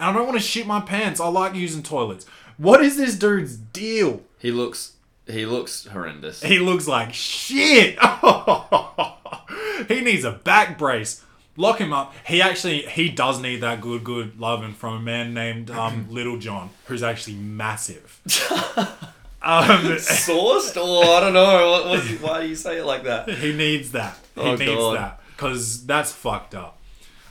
And I don't want to shit my pants. I like using toilets. What is this dude's deal? he looks. He looks horrendous. He looks like shit. he needs a back brace. Lock him up. He actually he does need that good good loving from a man named um, Little John, who's actually massive. um, Sourced or I don't know. What, what, why do you say it like that? he needs that. He Oh, needs God. that because that's fucked up.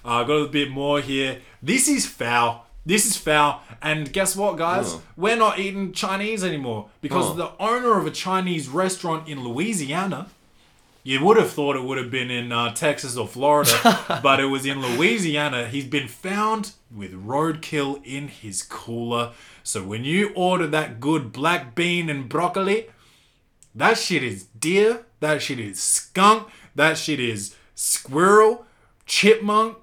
I uh, got a bit more here. This is foul. This is foul. And guess what, guys? Oh. We're not eating Chinese anymore because the owner of a Chinese restaurant in Louisiana. You would have thought it would have been in uh, Texas or Florida, but it was in Louisiana. He's been found with roadkill in his cooler. So when you order that good black bean and broccoli, that shit is deer. That shit is skunk. That shit is squirrel, chipmunk,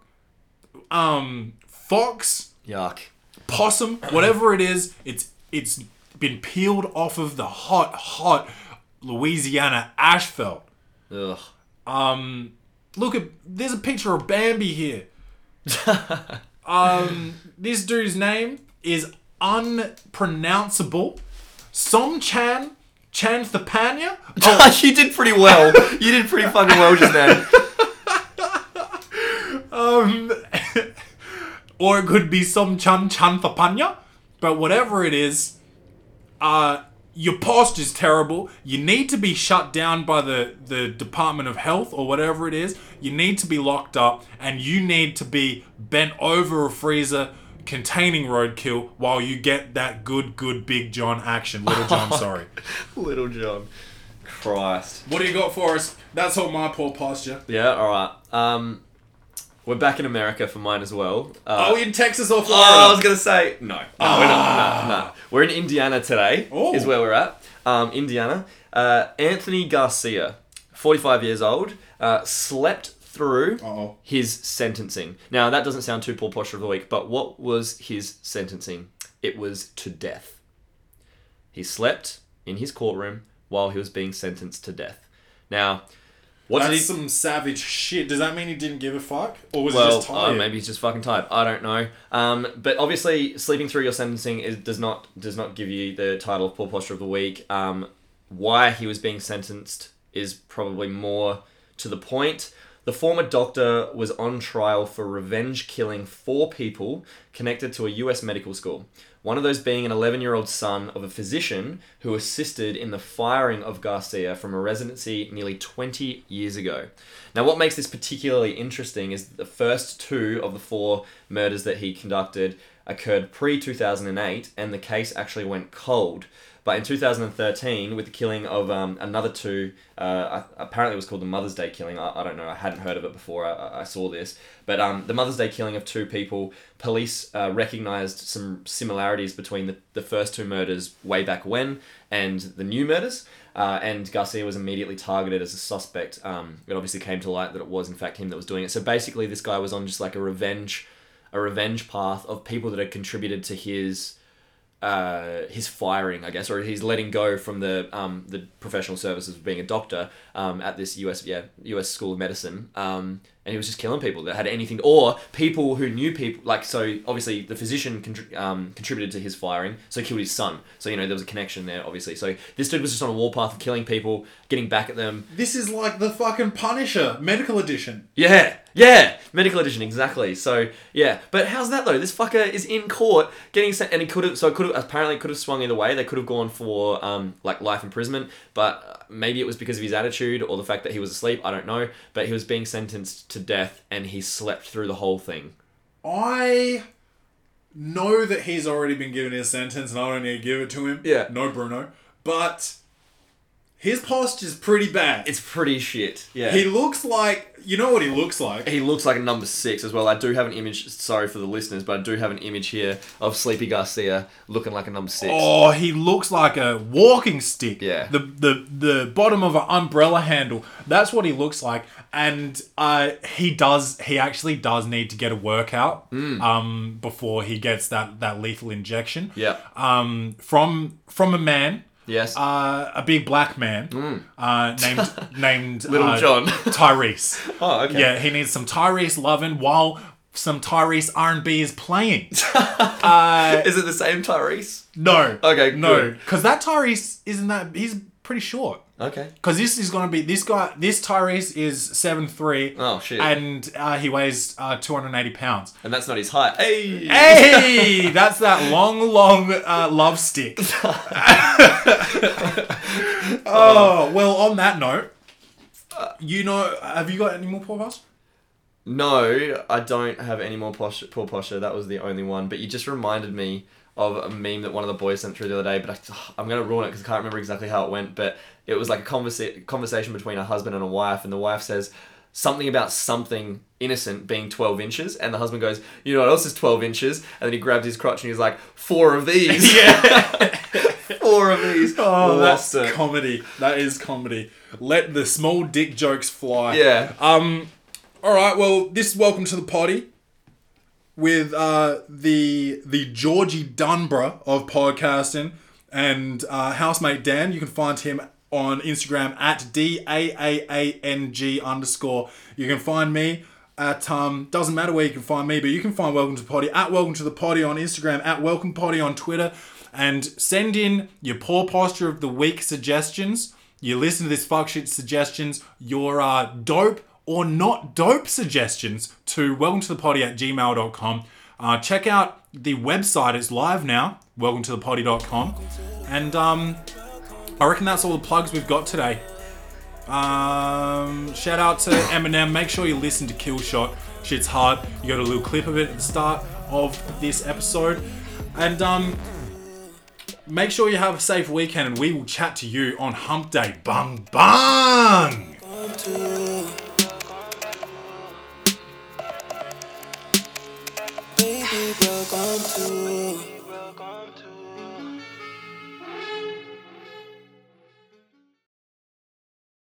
um, fox, Yuck. possum, whatever it is. It's it's been peeled off of the hot, hot Louisiana asphalt. Ugh. Um, look at there's a picture of Bambi here. um, this dude's name is unpronounceable. Somchan Chanthapanya. Oh, you did pretty well. You did pretty fucking well just now. um, or it could be Somchan Chanthapanya. But whatever it is, uh, your posture's terrible. You need to be shut down by the, the Department of Health or whatever it is. You need to be locked up and you need to be bent over a freezer containing roadkill while you get that good, good Big John action. Little John, sorry. Little John. Christ. What do you got for us? That's all my poor posture. Yeah, alright. Um, we're back in America for mine as well. Uh, Are we in Texas or Oh, Florida? I was gonna say no, no, we're not. No, no. We're in Indiana today. Oh. Is where we're at. Um, Indiana. Uh, Anthony Garcia, forty-five years old, uh, slept through Uh-oh. his sentencing. Now that doesn't sound too poor posture of the week, but what was his sentencing? It was to death. He slept in his courtroom while he was being sentenced to death. Now, what did he? That's some savage shit. Does that mean he didn't give a fuck? Or was he well, just uh, tired? maybe he's just fucking tired. I don't know. Um, but obviously, sleeping through your sentencing is, does not does not give you the title of poor posture of the week. Um, why he was being sentenced is probably more to the point. The former doctor was on trial for revenge killing four people connected to a US medical school. One of those being an 11 year old son of a physician who assisted in the firing of Garcia from a residency nearly 20 years ago. Now, what makes this particularly interesting is that the first two of the four murders that he conducted occurred pre 2008, and the case actually went cold. But in 2013, with the killing of um, another two, uh, apparently it was called the Mother's Day killing. I, I don't know. I hadn't heard of it before I, I saw this. But um, the Mother's Day killing of two people, police uh, recognized some similarities between the, the first two murders way back when and the new murders. Uh, and Garcia was immediately targeted as a suspect. Um, it obviously came to light that it was, in fact, him that was doing it. So basically, this guy was on just like a revenge a revenge path of people that had contributed to his uh, his firing, I guess, or he's letting go from the um, the professional services of being a doctor um, at this US yeah US School of Medicine, um, and he was just killing people that had anything, or people who knew people like so. Obviously, the physician contri- um, contributed to his firing, so he killed his son. So you know there was a connection there, obviously. So this dude was just on a warpath of killing people, getting back at them. This is like the fucking Punisher medical edition. Yeah, yeah, medical edition, exactly. So yeah, but how's that though? This fucker is in court getting sent, and he could have. So it could have apparently could have swung either way. They could have gone for um like life imprisonment, but maybe it was because of his attitude or the fact that he was asleep. I don't know, but he was being sentenced to death, and he slept through the whole thing. I know that he's already been given his sentence and I don't need to give it to him. Yeah. No, Bruno. But his posture's pretty bad. It's pretty shit. Yeah. he looks like you know what he looks like. He looks like a number six as well. I do have an image. Sorry for the listeners, but I do have an image here of Sleepy Garcia looking like a number six. Oh, he looks like a walking stick. Yeah. The the the bottom of an umbrella handle. That's what he looks like. And uh, he does. He actually does need to get a workout. Mm. Um, before he gets that that lethal injection. Yeah. Um, from from a man. Yes. Uh, a big black man. Uh, named named Mm. Little uh, John. Tyrese. oh, okay. Yeah, he needs some Tyrese loving while some Tyrese R and B is playing. uh, Is it the same Tyrese? no. Okay, No, because that Tyrese isn't that. He's pretty short. Okay. Because this is gonna be this guy. This Tyrese is seven three. Oh, shit. And uh, he weighs uh, two hundred eighty pounds. And that's not his height. Hey. Hey, that's that long, long uh, love stick. oh well. On that note, you know, have you got any more poor podcasts? No, I don't have any more posture, poor posture. That was the only one. But you just reminded me of a meme that one of the boys sent through the other day. But I, I'm going to ruin it because I can't remember exactly how it went. But it was like a conversa- conversation between a husband and a wife. And the wife says something about something innocent being 12 inches. And the husband goes, You know what else is 12 inches? And then he grabs his crotch and he's like, Four of these. Yeah. Four of these. Oh, that's it. comedy. That is comedy. Let the small dick jokes fly. Yeah. Um. All right. Well, this is welcome to the potty with uh the the Georgie Dunborough of podcasting and uh, housemate Dan. You can find him on Instagram at d a a a n g underscore. You can find me. At um doesn't matter where you can find me, but you can find Welcome to the Potty at Welcome to the Potty on Instagram, at Welcome Potty on Twitter, and send in your poor posture of the week suggestions. You listen to this fuck shit suggestions, your uh, dope or not dope suggestions to welcome to the potty at gmail.com. Uh, check out the website, it's live now, welcome to the potty.com. And um, I reckon that's all the plugs we've got today. Um, shout out to Eminem. Make sure you listen to Kill Shot. Shit's hard. You got a little clip of it at the start of this episode. And um, make sure you have a safe weekend and we will chat to you on Hump Day. Bung bung! down to